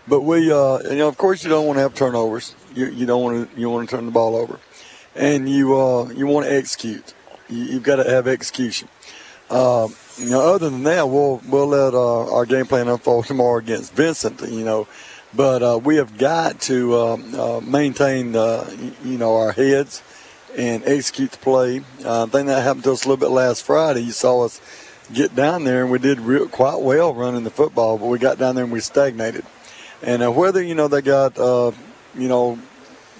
but we, uh, you know, of course, you don't want to have turnovers. You, you don't want to you want to turn the ball over, and you uh, you want to execute. You, you've got to have execution. Uh, you know, other than that, we'll we'll let uh, our game plan unfold tomorrow against Vincent. You know, but uh, we have got to um, uh, maintain, you know, our heads and execute the play. Uh, I think that happened to us a little bit last Friday. You saw us get down there, and we did real, quite well running the football, but we got down there and we stagnated. And uh, whether you know they got, uh, you know,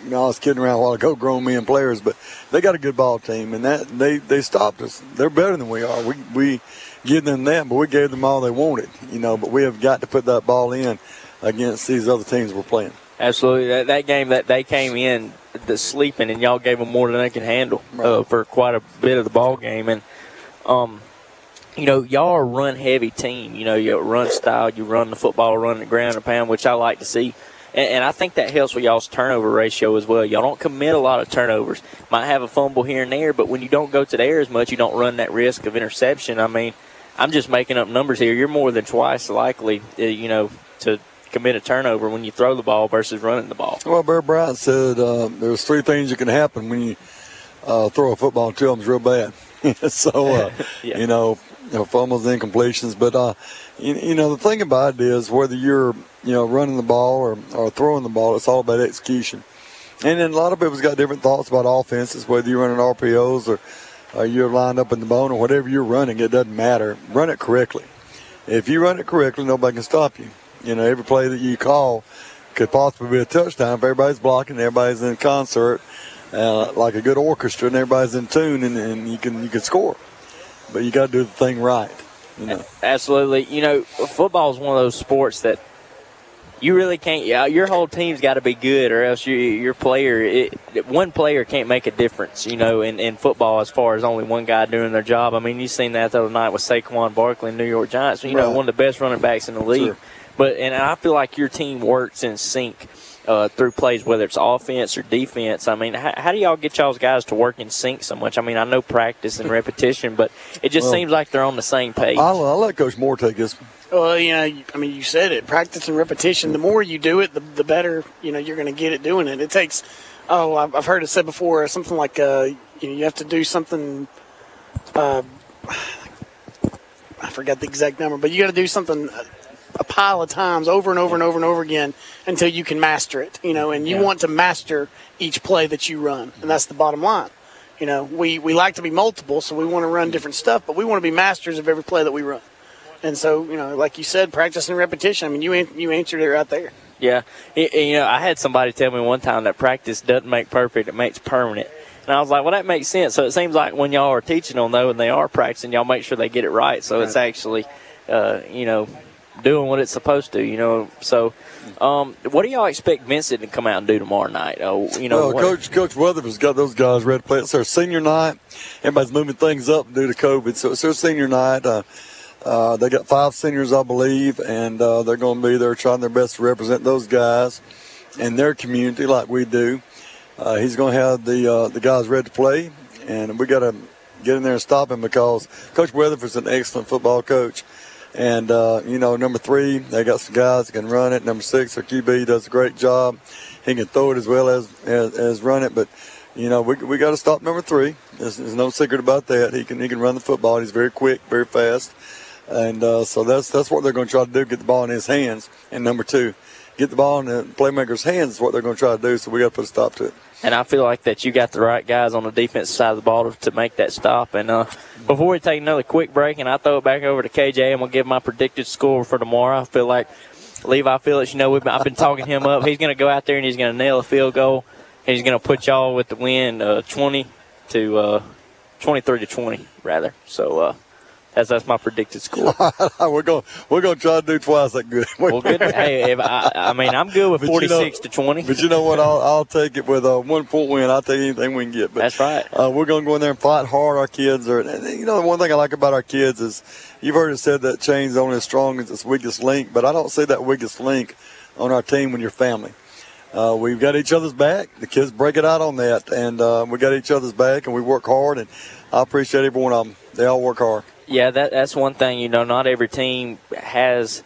you know, I was kidding around a while ago, grown men players, but they got a good ball team, and that they they stopped us. They're better than we are. We we give them that, but we gave them all they wanted, you know. But we have got to put that ball in against these other teams we're playing. Absolutely, that, that game that they came in the sleeping, and y'all gave them more than they could handle uh, for quite a bit of the ball game, and um, you know, y'all are a run heavy team. You know, you run style, you run the football, run the ground and pound, which I like to see. And, and I think that helps with y'all's turnover ratio as well. Y'all don't commit a lot of turnovers. Might have a fumble here and there, but when you don't go to the air as much, you don't run that risk of interception. I mean, I'm just making up numbers here. You're more than twice likely, uh, you know, to commit a turnover when you throw the ball versus running the ball. Well, Bear Bryant said uh, there's three things that can happen when you uh, throw a football to them real bad. so, uh, Yeah. you know, you know, fumbles, and incompletions. But, uh, you, you know, the thing about it is whether you're, you know, running the ball or, or throwing the ball, it's all about execution. And then a lot of people's got different thoughts about offenses, whether you're running RPOs or, or you're lined up in the bone or whatever you're running, it doesn't matter. Run it correctly. If you run it correctly, nobody can stop you. You know, every play that you call could possibly be a touchdown if everybody's blocking, everybody's in concert, uh, like a good orchestra, and everybody's in tune, and, and you can you can score. But you got to do the thing right. You know. Absolutely. You know, football is one of those sports that you really can't. Yeah, your whole team's got to be good, or else your your player, it, one player can't make a difference. You know, in, in football, as far as only one guy doing their job. I mean, you seen that the other night with Saquon Barkley New York Giants. You know, one of the best running backs in the league. Sure. But and I feel like your team works in sync. Uh, through plays, whether it's offense or defense. I mean, how, how do y'all get y'all's guys to work in sync so much? I mean, I know practice and repetition, but it just Well, seems like they're on the same page. I'll, I'll let Coach Moore take this. Well, you know, I mean, you said it. Practice and repetition. The more you do it, the, the better you know you're going to get at doing it. It takes. Oh, I've I've heard it said before. Something like uh, you know, you have to do something. Uh, I forgot the exact number, but you got to do something a, pile of times over and over and over and over again until you can master it. You know, and you Yeah. want to master each play that you run, and that's the bottom line. You know, we, we like to be multiple, so we want to run different stuff, but we want to be masters of every play that we run. And so, you know, like you said, practice and repetition. I mean, you you answered it right there. Yeah, It- you know, I had somebody tell me one time that practice doesn't make perfect; it makes permanent. And I was like, well, that makes sense. So it seems like when y'all are teaching them though, and they are practicing, y'all make sure they get it right. So it's actually, uh, you know, doing what it's supposed to. You know, so um, what do y'all expect Vincent to come out and do tomorrow night? Oh, you know, well, Coach Coach Weatherford's got those guys ready to play. It's their senior night. Everybody's moving things up due to COVID, so it's their senior night. Uh, uh, they got five seniors, I believe, and uh, they're going to be there trying their best to represent those guys and their community like we do. Uh, he's going to have the uh, the guys ready to play, and we got to get in there and stop him because Coach Weatherford's an excellent football coach. And, uh, you know, number three, they got some guys that can run it. Number six, their QB does a great job. He can throw it as well as, as, as run it. But, you know, we, we got to stop number three. There's, there's no secret about that. He can he can run the football. He's very quick, very fast. And uh, so that's that's what they're going to try to do, get the ball in his hands. And number two, get the ball in the playmaker's hands is what they're going to try to do. So we got to put a stop to it. And I feel like that you got the right guys on the defensive side of the ball to, to make that stop. And uh, before we take another quick break, and I throw it back over to KJ, I'm gonna give my predicted score for tomorrow. I feel like Levi Phillips. You know, we've been, I've been talking him up. He's gonna go out there and he's gonna nail a field goal. And he's gonna put y'all with the win, uh, 20 to uh, 23 to 20, rather. So. Uh, that's, my predicted score. we're going we're going to try to do twice that good. Well, good. Hey, I, I mean, I'm good with But you know- 46 to 20. But you know what? I'll, I'll take it with a one point win. I'll take anything we can get. But That's right. Uh, we're going to go in there and fight hard. Our kids are, and you know, the one thing I like about our kids is you've heard it said that chain's only as strong as its weakest link, but I don't see that weakest link on our team when you're family. Uh, we've got each other's back. The kids break it out on that, and uh, we got each other's back, and we work hard. And I appreciate every one of them. They all work hard. Yeah, that that's one thing. You know, not every team has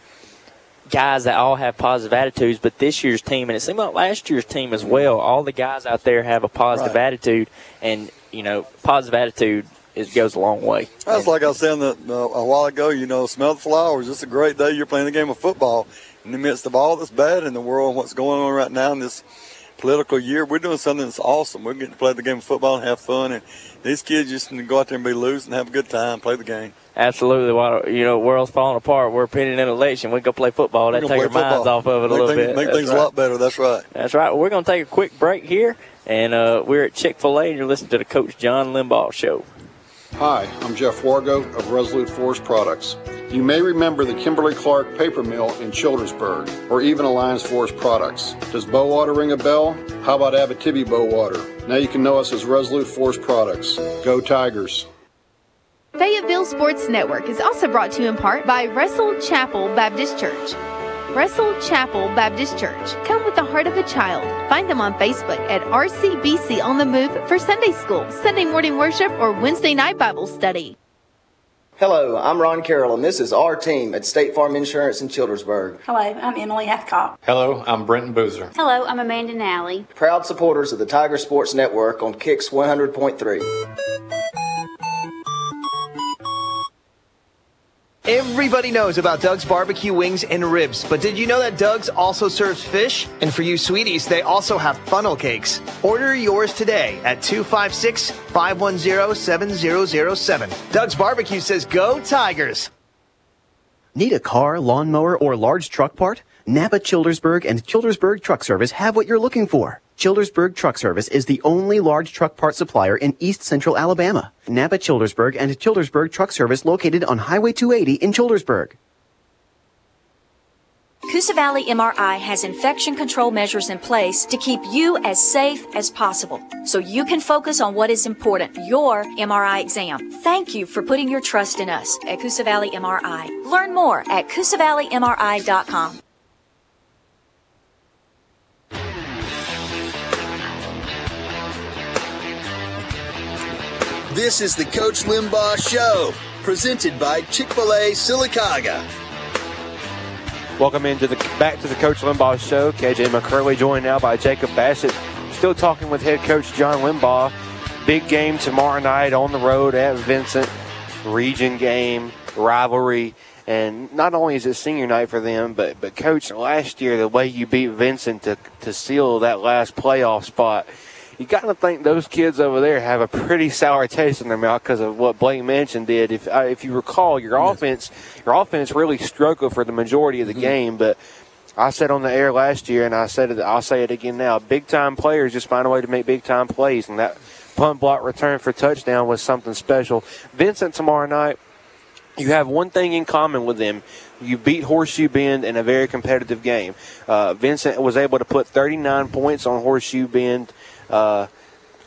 guys that all have positive attitudes, but this year's team, and it seemed like last year's team as well. All the guys out there have a positive Right. attitude, and you know, positive attitude it goes a long way. That's like I was saying that, uh, a while ago. You know, smell the flowers. It's a great day. You're playing the game of football in the midst of all that's bad in the world and what's going on right now in this political year. We're doing something that's awesome. We're getting to play the game of football and have fun, and these kids just need to go out there and be loose and have a good time, play the game. Absolutely. While you know, world's falling apart, we're pinning an election. We go play football. That take gonna our play minds off of it a Make little things- bit. make That's things a lot better. That's right. That's right. We're going to take a quick break here, and uh, we're at Chick Fil A, and you're listening to the Coach John Limbaugh Show. Hi, I'm Jeff Wargo of Resolute Forest Products. You may remember the Kimberly Clark paper mill in Childersburg, or even Alliance Forest Products. Does Bowater ring a bell? How about Abitibi Bowater? Now you can know us as Resolute Forest Products. Go Tigers! Fayetteville Sports Network is also brought to you in part by Russell Chapel Baptist Church. Russell Chapel Baptist Church. Come with the heart of a child. Find them on Facebook at RCBC on the Move for Sunday School, Sunday morning worship, or Wednesday night Bible study. Hello, I'm Ron Carroll, and this is our team at State Farm Insurance in Childersburg. Hello, I'm Emily Hathcock. Hello, I'm Brenton Boozer. Hello, I'm Amanda Nally. Proud supporters of the Tiger Sports Network on Kicks 100.3. Everybody knows about Doug's barbecue wings and ribs, but did you know that Doug's also serves fish? And for you sweeties, they also have funnel cakes. Order yours today at 256 510 7007. Doug's Barbecue says, Go Tigers! Need a car, lawnmower, or large truck part? Napa Childersburg and Childersburg Truck Service have what you're looking for. Childersburg Truck Service is the only large truck part supplier in east central Alabama. Napa Childersburg and Childersburg Truck Service located on Highway 280 in Childersburg. Coosa Valley MRI has infection control measures in place to keep you as safe as possible so you can focus on what is important, your MRI exam. Thank you for putting your trust in us at Coosa Valley MRI. Learn more at CoosaValleyMRI.com. This is the Coach Limbaugh Show, presented by Chick fil A Sylacauga. Welcome into the back to the Coach Limbaugh Show. KJ McCurley joined now by Jacob Bassett. Still talking with head coach John Limbaugh. Big game tomorrow night on the road at Vincent. Region game, rivalry. And not only is it senior night for them, but but coach, last year the way you beat Vincent to to seal that last playoff spot, you got to think those kids over there have a pretty sour taste in their mouth because of what Blake Mansion did. If uh, if you recall, your offense your offense really struggled for the majority of the game, but. I said on the air last year, and I said it. I'll say it again now. Big time players just find a way to make big time plays, and that punt block return for touchdown was something special. Vincent tomorrow night, you have one thing in common with them. You beat Horseshoe Bend in a very competitive game. Uh, Vincent was able to put 39 points on Horseshoe Bend. Uh,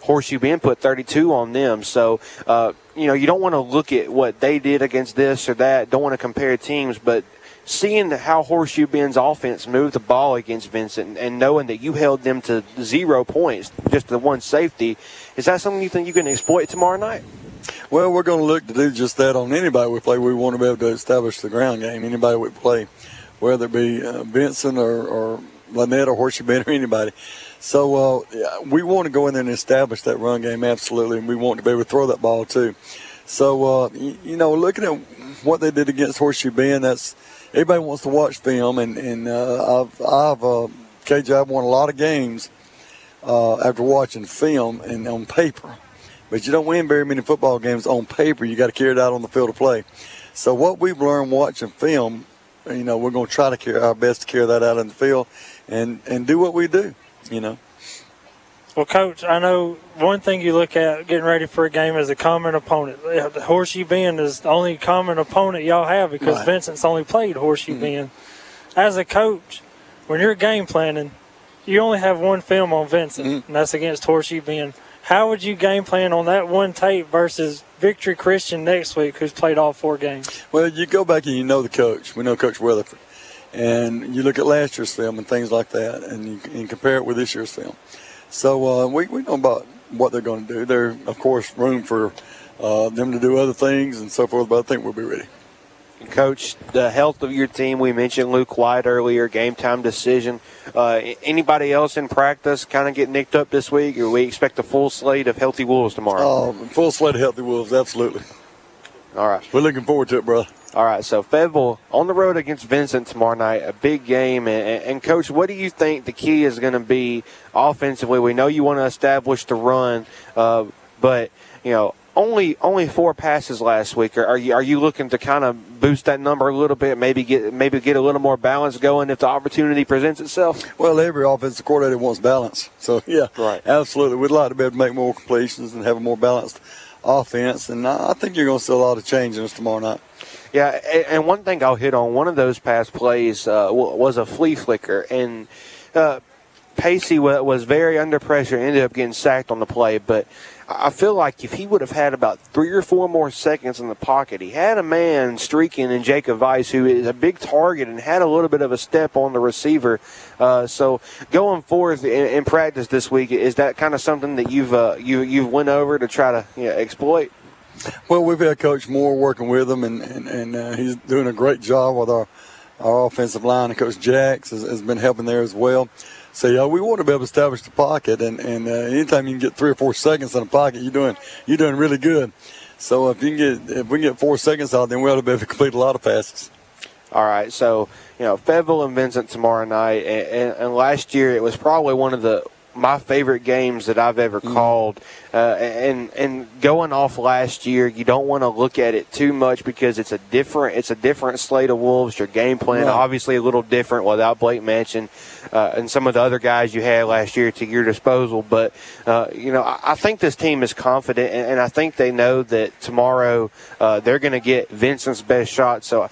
Horseshoe Bend put 32 on them. So, uh, you know, you don't want to look at what they did against this or that. Don't want to compare teams, but seeing how Horseshoe Bend's offense moved the ball against Vincent and knowing that you held them to zero points, just the one safety, is that something you think you can exploit tomorrow night? Well, we're going to look to do just that on anybody we play. We want to be able to establish the ground game. Anybody we play, whether it be uh, Vincent or, or Lanett or Horseshoe Bend or anybody. So uh, we want to go in there and establish that run game absolutely, and we want to be able to throw that ball too. So uh, you, you know, looking at what they did against Horseshoe Bend, that's everybody wants to watch film, and and uh, I've I've uh, KJ I've won a lot of games uh, after watching film and on paper. But you don't win very many football games on paper. You got to carry it out on the field of play. So what we've learned watching film, you know, we're going to try to carry our best to carry that out in the field, and and do what we do. You know. Well, Coach, I know one thing you look at getting ready for a game is a common opponent. The Horseshoe Bend is the only common opponent y'all have because Right. Vincent's only played Horseshoe mm-hmm. Bend. As a coach, when you're game planning, you only have one film on Vincent, mm-hmm. and that's against Horseshoe Bend. How would you game plan on that one tape versus Victory Christian next week, who's played all four games? Well, you go back and you know the coach. We know Coach Weatherford. And you look at last year's film and things like that, and you, and compare it with this year's film. So uh, we, we know about what they're going to do. There's, of course, room for uh, them to do other things and so forth, but I think we'll be ready. Coach, the health of your team, we mentioned Luke White earlier, game time decision. Uh, anybody else in practice kind of get nicked up this week, or we expect a full slate of healthy Wolves tomorrow? Oh, full slate of healthy Wolves, absolutely. All right. We're looking forward to it, brother. All right, so Fayetteville on the road against Vincent tomorrow night, a big game. And, and Coach, what do you think the key is going to be offensively? We know you want to establish the run, uh, but you know only only four passes last week. Are, are you are you looking to kind of boost that number a little bit? Maybe get maybe get a little more balance going if the opportunity presents itself. Well, every offensive coordinator wants balance, so yeah, right, absolutely. We'd like to be able to make more completions and have a more balanced offense, and I think you're going to see a lot of change in us tomorrow night. Yeah, and one thing I'll hit on one of those pass plays uh, was a flea flicker, and uh, Pacey was very under pressure, ended up getting sacked on the play, but I feel like if he would have had about three or four more seconds in the pocket, he had a man streaking in Jacob Weiss, who is a big target and had a little bit of a step on the receiver. Uh, so going forth in, in, practice this week, is that kind of something that you've uh, you you've went over to try to you know, exploit? Well, we've had Coach Moore working with him, and and, and uh, he's doing a great job with our our offensive line, and Coach Jacks has, has been helping there as well. So yeah, we want to be able to establish the pocket, and and uh, anytime you can get three or four seconds in the pocket, you're doing you're doing really good. So if you can get if we can get four seconds out, then we ought to be able to complete a lot of passes. All right, so you know Fayetteville and Vincent tomorrow night, and, and, and last year it was probably one of the my favorite games that I've ever mm. called. Uh, and and going off last year, you don't want to look at it too much because it's a different it's a different slate of Wolves. Your game plan right. obviously a little different without Blake Mansion uh, and some of the other guys you had last year to your disposal. But uh, you know, I, I, think this team is confident, and, and I think they know that tomorrow uh, they're going to get Vincent's best shot. So uh,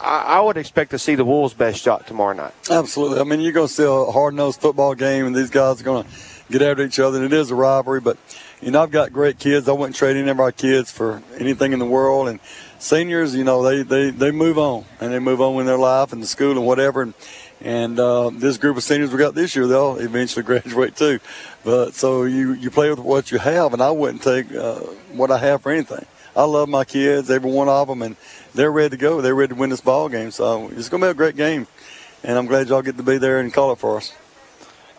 I, I would expect to see the Wolves' best shot tomorrow night. Absolutely. I mean, you're going to see a hard nosed football game, and these guys are going to get after each other. And it is a rivalry, but you know, I've got great kids. I wouldn't trade any of our kids for anything in the world. And seniors, you know, they, they, they move on and they move on in their life and the school and whatever. And, and uh, this group of seniors we got this year, they'll eventually graduate too. But so you, you play with what you have, and I wouldn't take uh, what I have for anything. I love my kids, every one of them, and they're ready to go. They're ready to win this ball game. So it's going to be a great game, and I'm glad y'all get to be there and call it for us.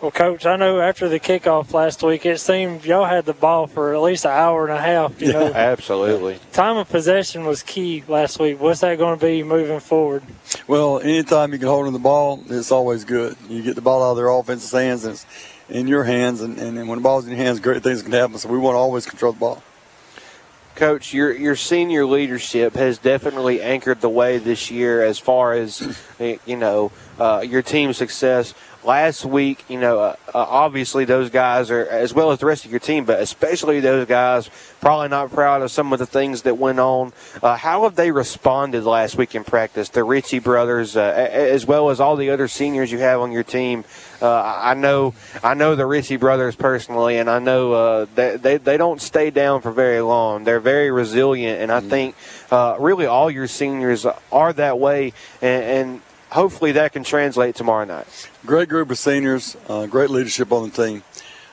Well, Coach, I know after the kickoff last week, it seemed y'all had the ball for at least an hour and a half. You know, absolutely. Time of possession was key last week. What's that going to be moving forward? Well, anytime you can hold on the ball, it's always good. You get the ball out of their offensive hands, and it's in your hands, and, and when the ball's in your hands, great things can happen. So we want to always control the ball. Coach, your your senior leadership has definitely anchored the way this year as far as you know uh, your team's success last week, you know, uh, uh, obviously those guys are, as well as the rest of your team, but especially those guys, probably not proud of some of the things that went on. Uh, how have they responded last week in practice? The Ritchie brothers, uh, as well as all the other seniors you have on your team. Uh, I know, I know the Ritchie brothers personally, and I know uh, they, they, they don't stay down for very long. They're very resilient, and I mm-hmm. think really all your seniors are that way, and, and hopefully that can translate tomorrow night. Great group of seniors, uh, great leadership on the team.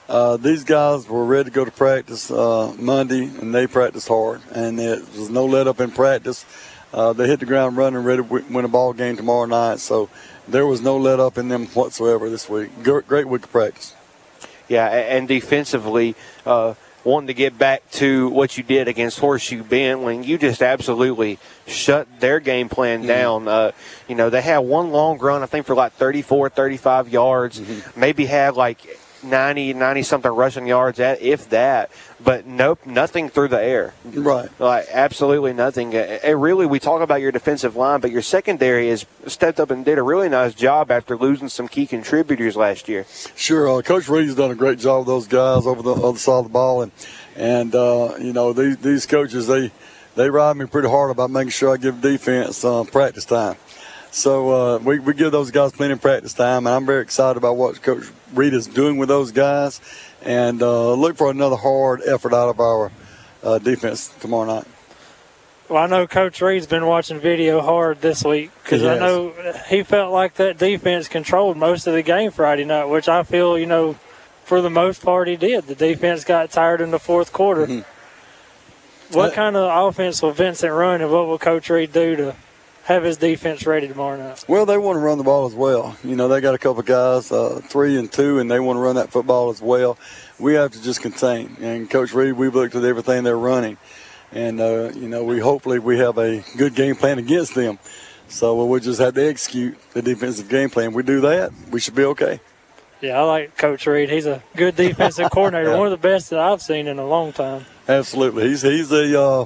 Uh, these guys were ready to go to practice uh, Monday, and they practiced hard. And there was no let up in practice. Uh, they hit the ground running, ready to win a ball game tomorrow night. So there was no let up in them whatsoever this week. Great week of practice. Yeah, and defensively, uh, wanting to get back to what you did against Horseshoe Bend when you just absolutely shut their game plan mm-hmm. down. Uh, you know, they had one long run, I think, for like 34, 35 yards, mm-hmm. maybe had like 90, 90 something rushing yards at, if that, but nope, nothing through the air. Right. Like, absolutely nothing. And really, we talk about your defensive line, but your secondary has stepped up and did a really nice job after losing some key contributors last year. Sure. Uh, Coach Reed's done a great job with those guys over the other side of the ball. And, and uh, you know, these, these coaches, they, they ride me pretty hard about making sure I give defense uh, practice time. So uh, we, we give those guys plenty of practice time, and I'm very excited about what Coach Reed is doing with those guys, and uh, look for another hard effort out of our uh, defense tomorrow night. Well, I know Coach Reed's been watching video hard this week because I know he felt like that defense controlled most of the game Friday night, which I feel, you know, for the most part he did. The defense got tired in the fourth quarter. Mm-hmm. What uh, kind of offense will Vincent run, and what will Coach Reed do to have his defense ready tomorrow night? Well, they want to run the ball as well. You know, they got a couple guys, uh, three and two, and they want to run that football as well. We have to just contain. And Coach Reed, we've looked at everything they're running. and uh, you know we hopefully we have a good game plan against them. So well, we'll just have to execute the defensive game plan. We do that, we should be okay. Yeah, I like Coach Reed. He's a good defensive coordinator, one of the best that I've seen in a long time. Absolutely, he's he's a uh,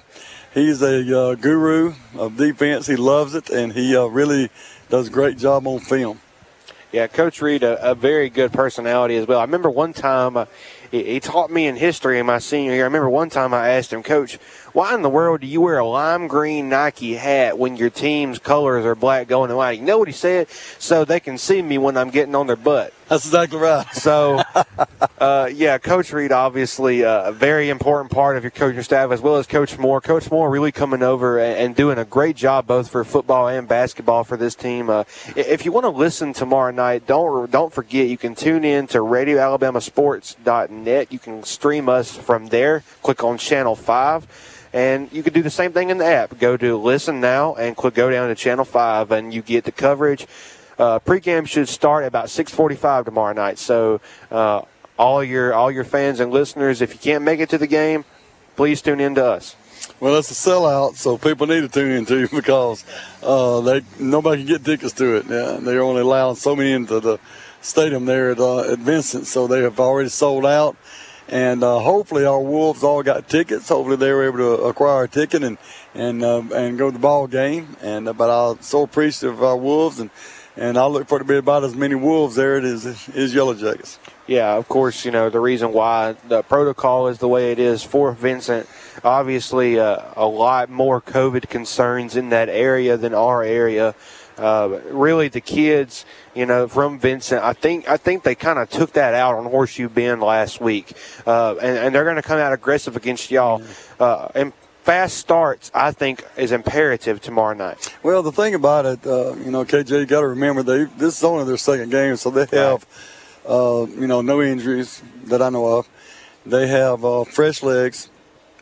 he's a uh, guru of defense. He loves it, and he uh, really does a great job on film. Yeah, Coach Reed, a, a very good personality as well. I remember one time uh, he, he taught me in history in my senior year. I remember one time I asked him, Coach, why in the world do you wear a lime green Nike hat when your team's colors are black going and white? You know what he said? So they can see me when I'm getting on their butt. That's exactly right. So, uh, yeah, Coach Reed, obviously uh, a very important part of your coaching staff, as well as Coach Moore. Coach Moore really coming over and, and doing a great job both for football and basketball for this team. Uh, if you want to listen tomorrow night, don't don't forget you can tune in to RadioAlabamaSports.net. You can stream us from there. Click on Channel Five. And you can do the same thing in the app. Go to Listen Now and click go down to Channel 5, and you get the coverage. Uh, pregame should start at about 6:45 tomorrow night. So uh, all your all your fans and listeners, if you can't make it to the game, please tune in to us. Well, it's a sellout, so people need to tune in too because uh, they nobody can get tickets to it. Yeah, they're only allowing so many into the stadium there at, uh, at Vincent, so they have already sold out. And uh, hopefully, our Wolves all got tickets. Hopefully, they were able to acquire a ticket and and uh, and go to the ball game. And uh, but I'm so appreciative of our Wolves, and and I look forward to be about as many Wolves there it is is Yellow Jackets. Yeah, of course, you know, the reason why the protocol is the way it is for Vincent, obviously uh, a lot more COVID concerns in that area than our area. Uh, really, the kids, you know, from Vincent, I think I think they kind of took that out on Horseshoe Bend last week, uh, and, and, they're going to come out aggressive against y'all. Uh, and fast starts, I think, is imperative tomorrow night. Well, the thing about it, uh, you know, KJ, you got to remember they this is only their second game, so they have, uh, you know, no injuries that I know of. They have uh, fresh legs.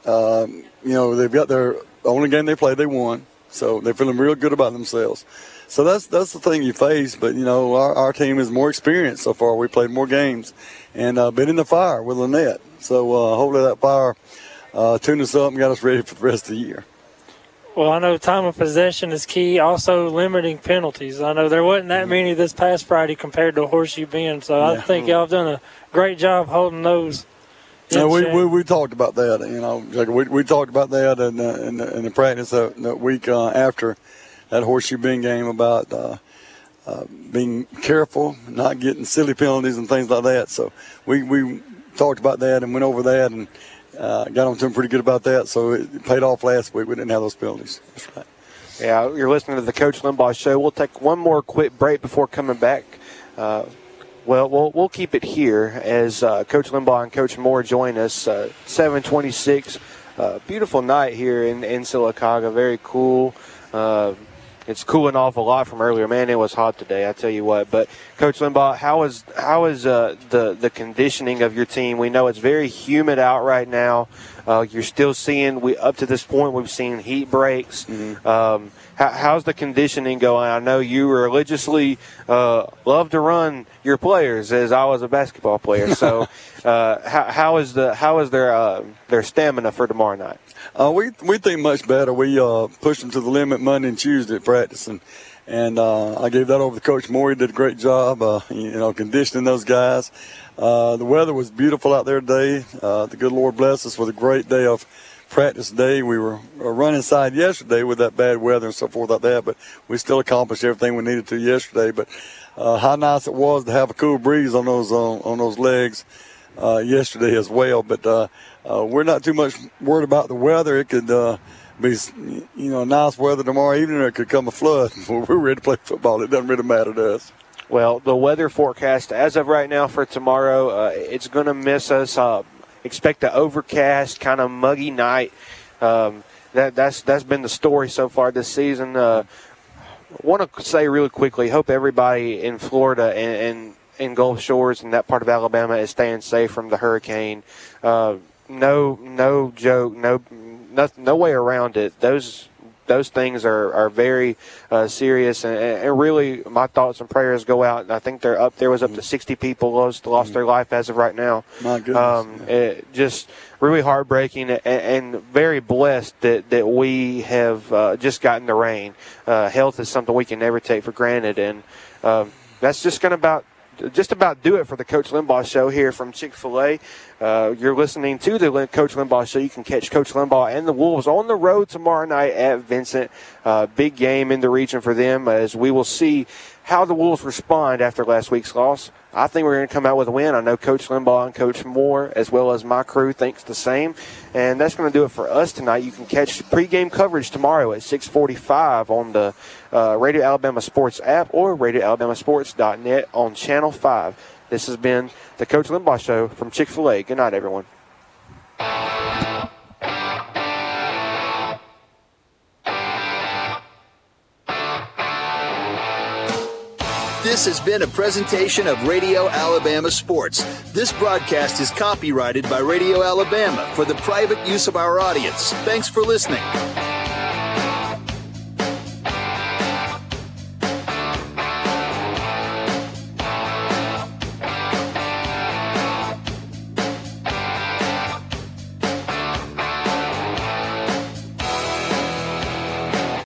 Um, you know, they've got their the only game they played, they won, so they're feeling real good about themselves. So that's that's the thing you face. But you know, our, our team is more experienced so far. We played more games, and uh, been in the fire with Lanett. So uh, hopefully that fire uh, tuned us up and got us ready for the rest of the year. Well, I know time of possession is key. Also, limiting penalties. I know there wasn't that many this past Friday compared to Horseshoe Bend, so I Yeah. think y'all have done a great job holding those. Yeah, we, we, we talked about that. You know, we, we talked about that in the, in the, in the practice that, that week uh, after that Horseshoe Bend game about uh, uh, being careful, not getting silly penalties and things like that. So we, we talked about that and went over that and uh, got on to pretty good about that. So it paid off last week. We didn't have those penalties. That's right. Yeah, you're listening to the Coach Limbaugh Show. We'll take one more quick break before coming back. Uh, well, we'll we'll keep it here as uh, Coach Limbaugh and Coach Moore join us. Uh, 726, uh, beautiful night here in in Sylacauga. Very cool. It's cooling off a lot from earlier. Man, it was hot today. I tell you what. But Coach Limbaugh, how is how is uh, the the conditioning of your team? We know it's very humid out right now. Uh, you're still seeing we up to this point we've seen heat breaks. Um, how, how's the conditioning going? I know you religiously uh, love to run your players, as I was a basketball player. So, uh, how, how is the how is their uh, their stamina for tomorrow night? Uh, we we think much better. We uh, pushed them to the limit Monday and Tuesday at practice, and and uh, I gave that over to Coach Moore. He did a great job, uh, you know, conditioning those guys. Uh, the weather was beautiful out there today. Uh, the good Lord bless us with a great day of practice today. We were uh, running inside yesterday with that bad weather and so forth like that, but we still accomplished everything we needed to yesterday. But uh, how nice it was to have a cool breeze on those uh, on those legs uh, yesterday as well. But we're not too much worried about the weather. It could uh, be, you know, nice weather tomorrow evening, or it could come a flood. We're ready to play football. It doesn't really matter to us. Well, the weather forecast as of right now for tomorrow, uh, it's going to miss us. Uh, expect an overcast, kind of muggy night. Um, that, that's that's been the story so far this season. Uh, want to say really quickly, hope everybody in Florida and, and in Gulf Shores and that part of Alabama is staying safe from the hurricane. Uh, no, no joke, no, no, no way around it. Those those things are, are very uh, serious, and, and really, my thoughts and prayers go out. I think they're up. There was up to 60 people lost lost their life as of right now. My goodness. Um, it just really heartbreaking and, and very blessed that, that we have uh, just gotten the rain. Uh, health is something we can never take for granted, and um, that's just going to about just about do it for the Coach Limbaugh Show here from Chick Fil A. Uh, you're listening to the Coach Limbaugh Show. You can catch Coach Limbaugh and the Wolves on the road tomorrow night at Vincent. Uh, big game in the region for them as we will see how the Wolves respond after last week's loss. I think we're going to come out with a win. I know Coach Limbaugh and Coach Moore, as well as my crew, thinks the same. And that's going to do it for us tonight. You can catch pregame coverage tomorrow at 645 on the uh, Radio Alabama Sports app or RadioAlabamaSports.net on Channel 5. This has been the Coach Limbaugh Show from Chick fil A. Good night, everyone. This has been a presentation of Radio Alabama Sports. This broadcast is copyrighted by Radio Alabama for the private use of our audience. Thanks for listening.